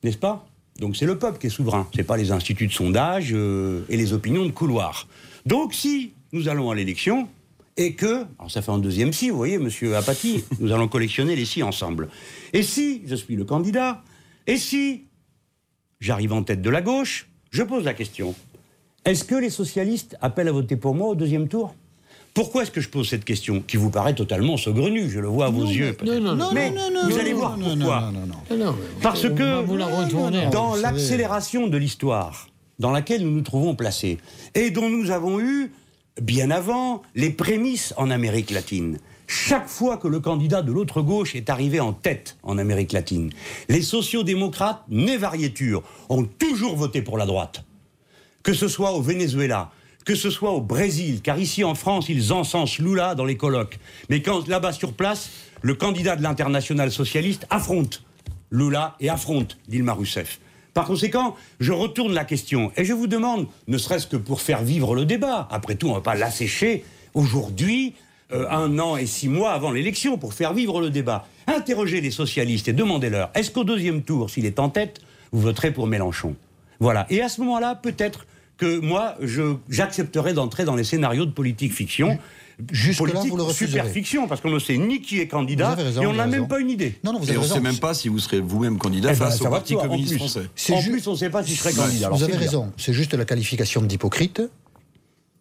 n'est-ce pas? Donc c'est le peuple qui est souverain. C'est pas les instituts de sondage euh, et les opinions de couloir. Donc si nous allons à l'élection et que, alors ça fait un deuxième si, vous voyez, Monsieur Apathy, nous allons collectionner les si ensemble. Et si je suis le candidat, et si j'arrive en tête de la gauche, je pose la question. Est-ce que les socialistes appellent à voter pour moi au deuxième tour? Pourquoi est-ce que je pose cette question qui vous paraît totalement saugrenue? Je le vois à vos yeux. peut-être. non, non, Mais non, non, vous non, allez non, voir non, pourquoi. non, non, non. Ah non, Parce que vous la. Dans l'accélération de l'histoire dans laquelle nous nous trouvons placés et dont nous avons eu, bien avant, les prémices en Amérique latine. Chaque fois que le candidat de l'autre gauche est arrivé en tête en Amérique latine, les sociodémocrates, nés variéture, ont toujours voté pour la droite que ce soit au Venezuela, que ce soit au Brésil, car ici en France, ils encensent Lula dans les colloques. Mais quand là-bas sur place, le candidat de l'international socialiste affronte Lula et affronte Dilma Rousseff. Par conséquent, je retourne la question et je vous demande, ne serait-ce que pour faire vivre le débat, après tout, on ne va pas l'assécher aujourd'hui, euh, un an et six mois avant l'élection, pour faire vivre le débat. Interrogez les socialistes et demandez-leur, est-ce qu'au deuxième tour, s'il est en tête, vous voterez pour Mélenchon? Voilà. Et à ce moment-là, peut-être que moi, je- j'accepterai d'entrer dans les scénarios de politique fiction. Jusque-là, politique vous le refuserez. super fiction, parce qu'on ne sait ni qui est candidat, raison, et on n'a même raison. pas une idée. Non, non, vous Et avez on ne sait même pas si vous serez vous-même candidat Eh ben, face ça au va Parti communiste plus. français. C'est En plus, on ne sait pas si je serai candidat. Alors, Vous avez raison. C'est juste la qualification d'hypocrite,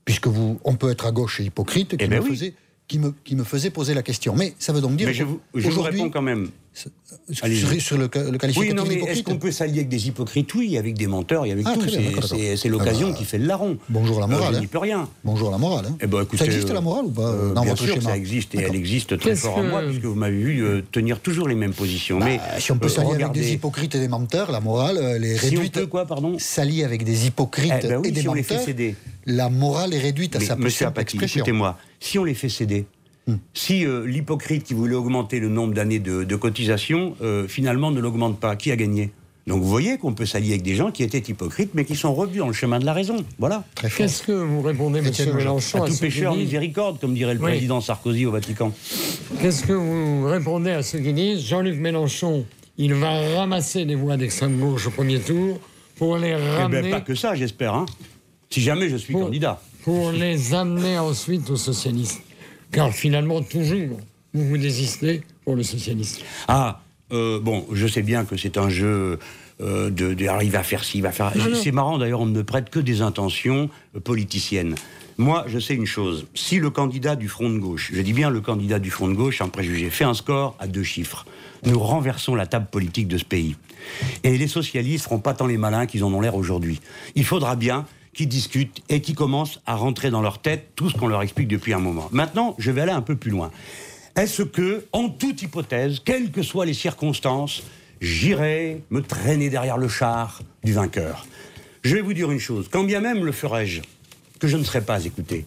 puisque vous, on peut être à gauche et hypocrite, qui, Eh ben me, oui. faisait, qui, me, qui me faisait poser la question. Mais ça veut donc dire Mais je vous, je vous aujourd'hui, réponds quand même. Sur, le, le Oui, qualificatif non, mais est-ce qu'on peut s'allier avec des hypocrites Oui, avec des menteurs et avec Ah, tout. C'est- l'occasion Ah bah, qui fait le larron. bonjour la Euh, morale, je hein. n'y peux rien. Bonjour la morale. hein. Eh ben, écoutez, ça existe euh, la morale ou pas euh, euh, dans bien votre sûr que schéma ça existe et elle existe très fort en moi que- puisque vous m'avez vu euh, tenir toujours les mêmes positions. Bah, mais si on peut euh, s'allier avec des hypocrites et des menteurs, la morale, elle est si on réduite. peut quoi, pardon S'allier avec des hypocrites Eh ben oui, et des si on les fait menteurs, céder. la morale est réduite à sa plus Monsieur simple Apathy, expression. écoutez-moi, si on les fait céder, Si euh, l'hypocrite qui voulait augmenter le nombre d'années de, de cotisation, euh, finalement ne l'augmente pas, qui a gagné? Donc vous voyez qu'on peut s'allier avec des gens qui étaient hypocrites, mais qui sont revenus dans le chemin de la raison. Voilà. Très fort. Qu'est-ce que vous répondez, Monsieur. Mélenchon, À tout disent- miséricorde, comme dirait le Oui. président Sarkozy au Vatican. Qu'est-ce que vous répondez à ceux qui disent Jean-Luc Mélenchon, il va ramasser les voix d'extrême gauche au premier tour pour les Eh ramener, ben, pas que ça, j'espère. Hein. Si jamais je suis Pour- candidat. pour les amener ensuite aux socialistes. Car finalement, toujours, vous vous désistez pour le socialiste. Ah, euh, bon, je sais bien que c'est un jeu euh, de, de- alors, il va faire ci, il va faire. Non. C'est marrant d'ailleurs, on ne me prête que des intentions euh, politiciennes. Moi, je sais une chose. Si le candidat du Front de gauche, je dis bien le candidat du Front de gauche, en préjugé, fait un score à deux chiffres, nous renversons la table politique de ce pays. Et les socialistes feront pas tant les malins qu'ils en ont l'air aujourd'hui. Il faudra bien qu'ils discutent et qu'ils commencent à rentrer dans leur tête tout ce qu'on leur explique depuis un moment. Maintenant, je vais aller un peu plus loin. Est-ce que, en toute hypothèse, quelles que soient les circonstances, j'irai me traîner derrière le char du vainqueur? Je vais vous dire une chose, quand bien même le ferais-je, que je ne serais pas écouté.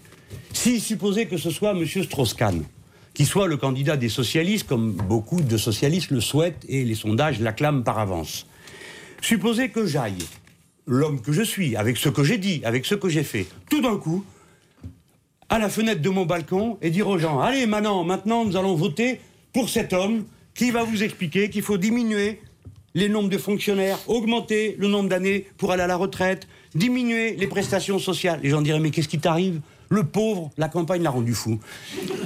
Si supposez que ce soit M. Strauss-Kahn, qui soit le candidat des socialistes, comme beaucoup de socialistes le souhaitent et les sondages l'acclament par avance. Supposez que j'aille, l'homme que je suis, avec ce que j'ai dit, avec ce que j'ai fait, tout d'un coup, à la fenêtre de mon balcon et dire aux gens Allez, maintenant, maintenant, nous allons voter pour cet homme qui va vous expliquer qu'il faut diminuer les nombres de fonctionnaires, augmenter le nombre d'années pour aller à la retraite, diminuer les prestations sociales. Les gens diraient Mais qu'est-ce qui t'arrive? Le pauvre, la campagne l'a rendu fou.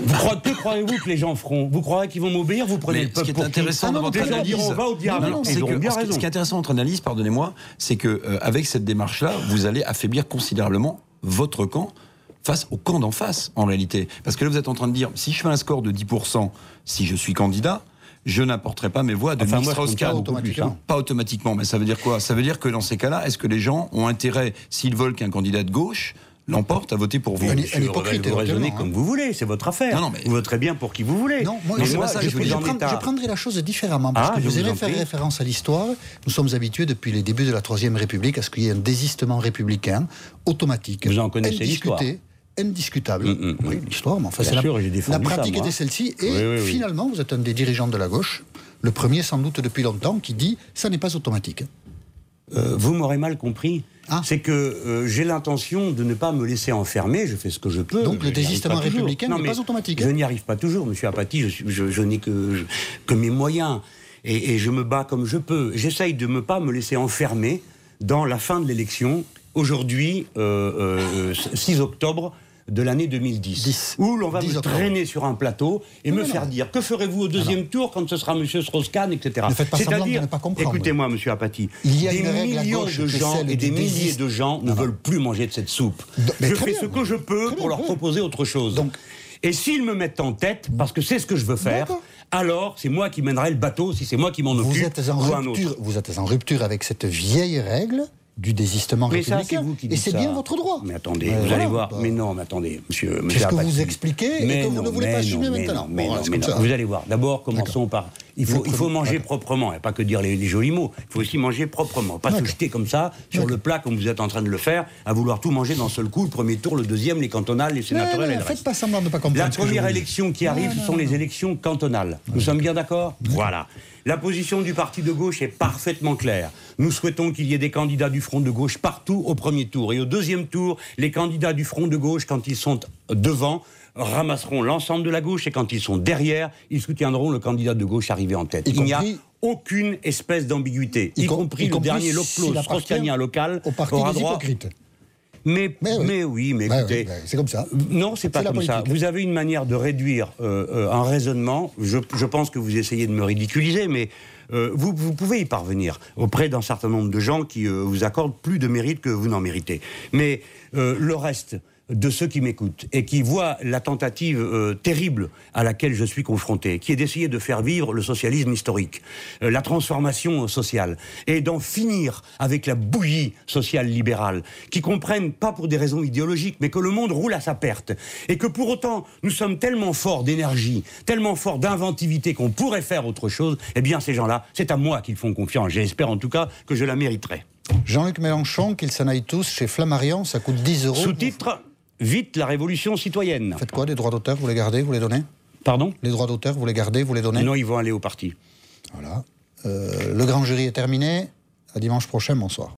Vous croyez, que croyez-vous que les gens feront? Vous croyez qu'ils vont m'obéir? Vous prenez le peuple ce qui est intéressant dans votre analyse, on va au diable. Non, ce, qui est intéressant dans votre analyse, pardonnez-moi, c'est que euh, avec cette démarche-là, vous allez affaiblir considérablement votre camp face au camp d'en face, en réalité. Parce que là, vous êtes en train de dire, si je fais un score de 10%, si je suis candidat, je n'apporterai pas mes voix à Dominique Strauss-Kahn. Automatiquement. Pas automatiquement, mais ça veut dire quoi? Ça veut dire que dans ces cas-là, est-ce que les gens ont intérêt, s'ils veulent qu'un candidat de gauche l'emporte à voter pour vous. Un, hypocrite, vous raisonnez comme vous voulez, c'est votre affaire. Non, mais... Vous voterez bien pour qui vous voulez. Non, moi, je, je, prendrai la chose différemment, parce ah, que vous aimez faire référence à l'histoire. Nous sommes habitués depuis les débuts de la Troisième République à ce qu'il y ait un désistement républicain automatique. Vous en connaissez l'histoire indiscutable. Mm, mm, oui, l'histoire, mais enfin, c'est la, la, pratique était celle-ci. Et finalement, vous êtes un des dirigeants de la gauche, le premier sans doute depuis longtemps, qui dit ça n'est pas automatique. Euh, vous m'aurez mal compris. Ah. C'est que euh, j'ai l'intention de ne pas me laisser enfermer, je fais ce que je peux. Donc le désistement républicain n'est pas automatique. Je n'y arrive pas toujours, monsieur Apathy, je, je, n'ai que, que, mes moyens. Et, et, je me bats comme je peux. J'essaye de ne pas me laisser enfermer dans la fin de l'élection. Aujourd'hui, euh, 6 octobre de l'année 2010, où l'on va me traîner sur un plateau et me faire dire que ferez-vous au deuxième tour quand ce sera M. Strauss-Kahn, etc. C'est-à-dire, écoutez-moi, M. Apathy, des millions de gens et des milliers de gens ne veulent plus manger de cette soupe. je fais ce que je peux pour leur proposer autre chose. Et s'ils me mettent en tête, parce que c'est ce que je veux faire, alors c'est moi qui mènerai le bateau, si c'est moi qui m'en occupe. Vous êtes, en rupture, vous êtes en rupture avec cette vieille règle du désistement mais républicain. vous qui et c'est bien votre droit. Mais attendez, vous allez voir. Mais non, mais attendez, monsieur. Qu'est-ce que vous expliquez mais et que vous ne voulez pas assumer maintenant mais non, Vous allez voir. D'abord, commençons par. Il faut, il faut manger proprement, et pas que dire les, jolis mots. Il faut aussi manger proprement. Pas se jeter comme ça sur le plat, comme vous êtes en train de le faire, à vouloir tout manger d'un seul coup, le premier tour, le deuxième, les cantonales, les sénatoriales et le Faites pas semblant de pas comprendre. La première élection qui arrive, ce sont les élections cantonales. Nous sommes bien d'accord Voilà. La position du parti de gauche est parfaitement claire. Nous souhaitons qu'il y ait des candidats du front de gauche partout au premier tour. Et au deuxième tour, les candidats du front de gauche, quand ils sont devant, ramasseront l'ensemble de la gauche et quand ils sont derrière, ils soutiendront le candidat de gauche arrivé en tête. Il n'y a aucune espèce d'ambiguïté, y, compris le dernier si local au parti aura droit. Hypocrites. Mais, mais, oui. mais, écoutez. c'est comme ça. Non, c'est pas comme ça. Vous avez une manière de réduire euh, euh, un raisonnement. Je, pense que vous essayez de me ridiculiser, mais euh, vous, vous, pouvez y parvenir auprès d'un certain nombre de gens qui vous accordent plus de mérite que vous n'en méritez. Mais le reste de ceux qui m'écoutent et qui voient la tentative euh, terrible à laquelle je suis confronté, qui est d'essayer de faire vivre le socialisme historique, euh, la transformation sociale, et d'en finir avec la bouillie sociale libérale, qui comprennent pas pour des raisons idéologiques, mais que le monde roule à sa perte, et que pour autant nous sommes tellement forts d'énergie, tellement forts d'inventivité qu'on pourrait faire autre chose, eh bien ces gens-là, c'est à moi qu'ils font confiance. J'espère en tout cas que je la mériterai. Jean-Luc Mélenchon, qu'ils s'en aillent tous chez Flammarion, ça coûte 10 euros. Sous-titre vite la révolution citoyenne. Faites quoi, des droits d'auteur, vous les gardez, vous les donnez Pardon Les droits d'auteur, vous les gardez, vous les donnez Non, ils vont aller au parti. Voilà. Euh, le grand jury est terminé. À dimanche prochain, bonsoir.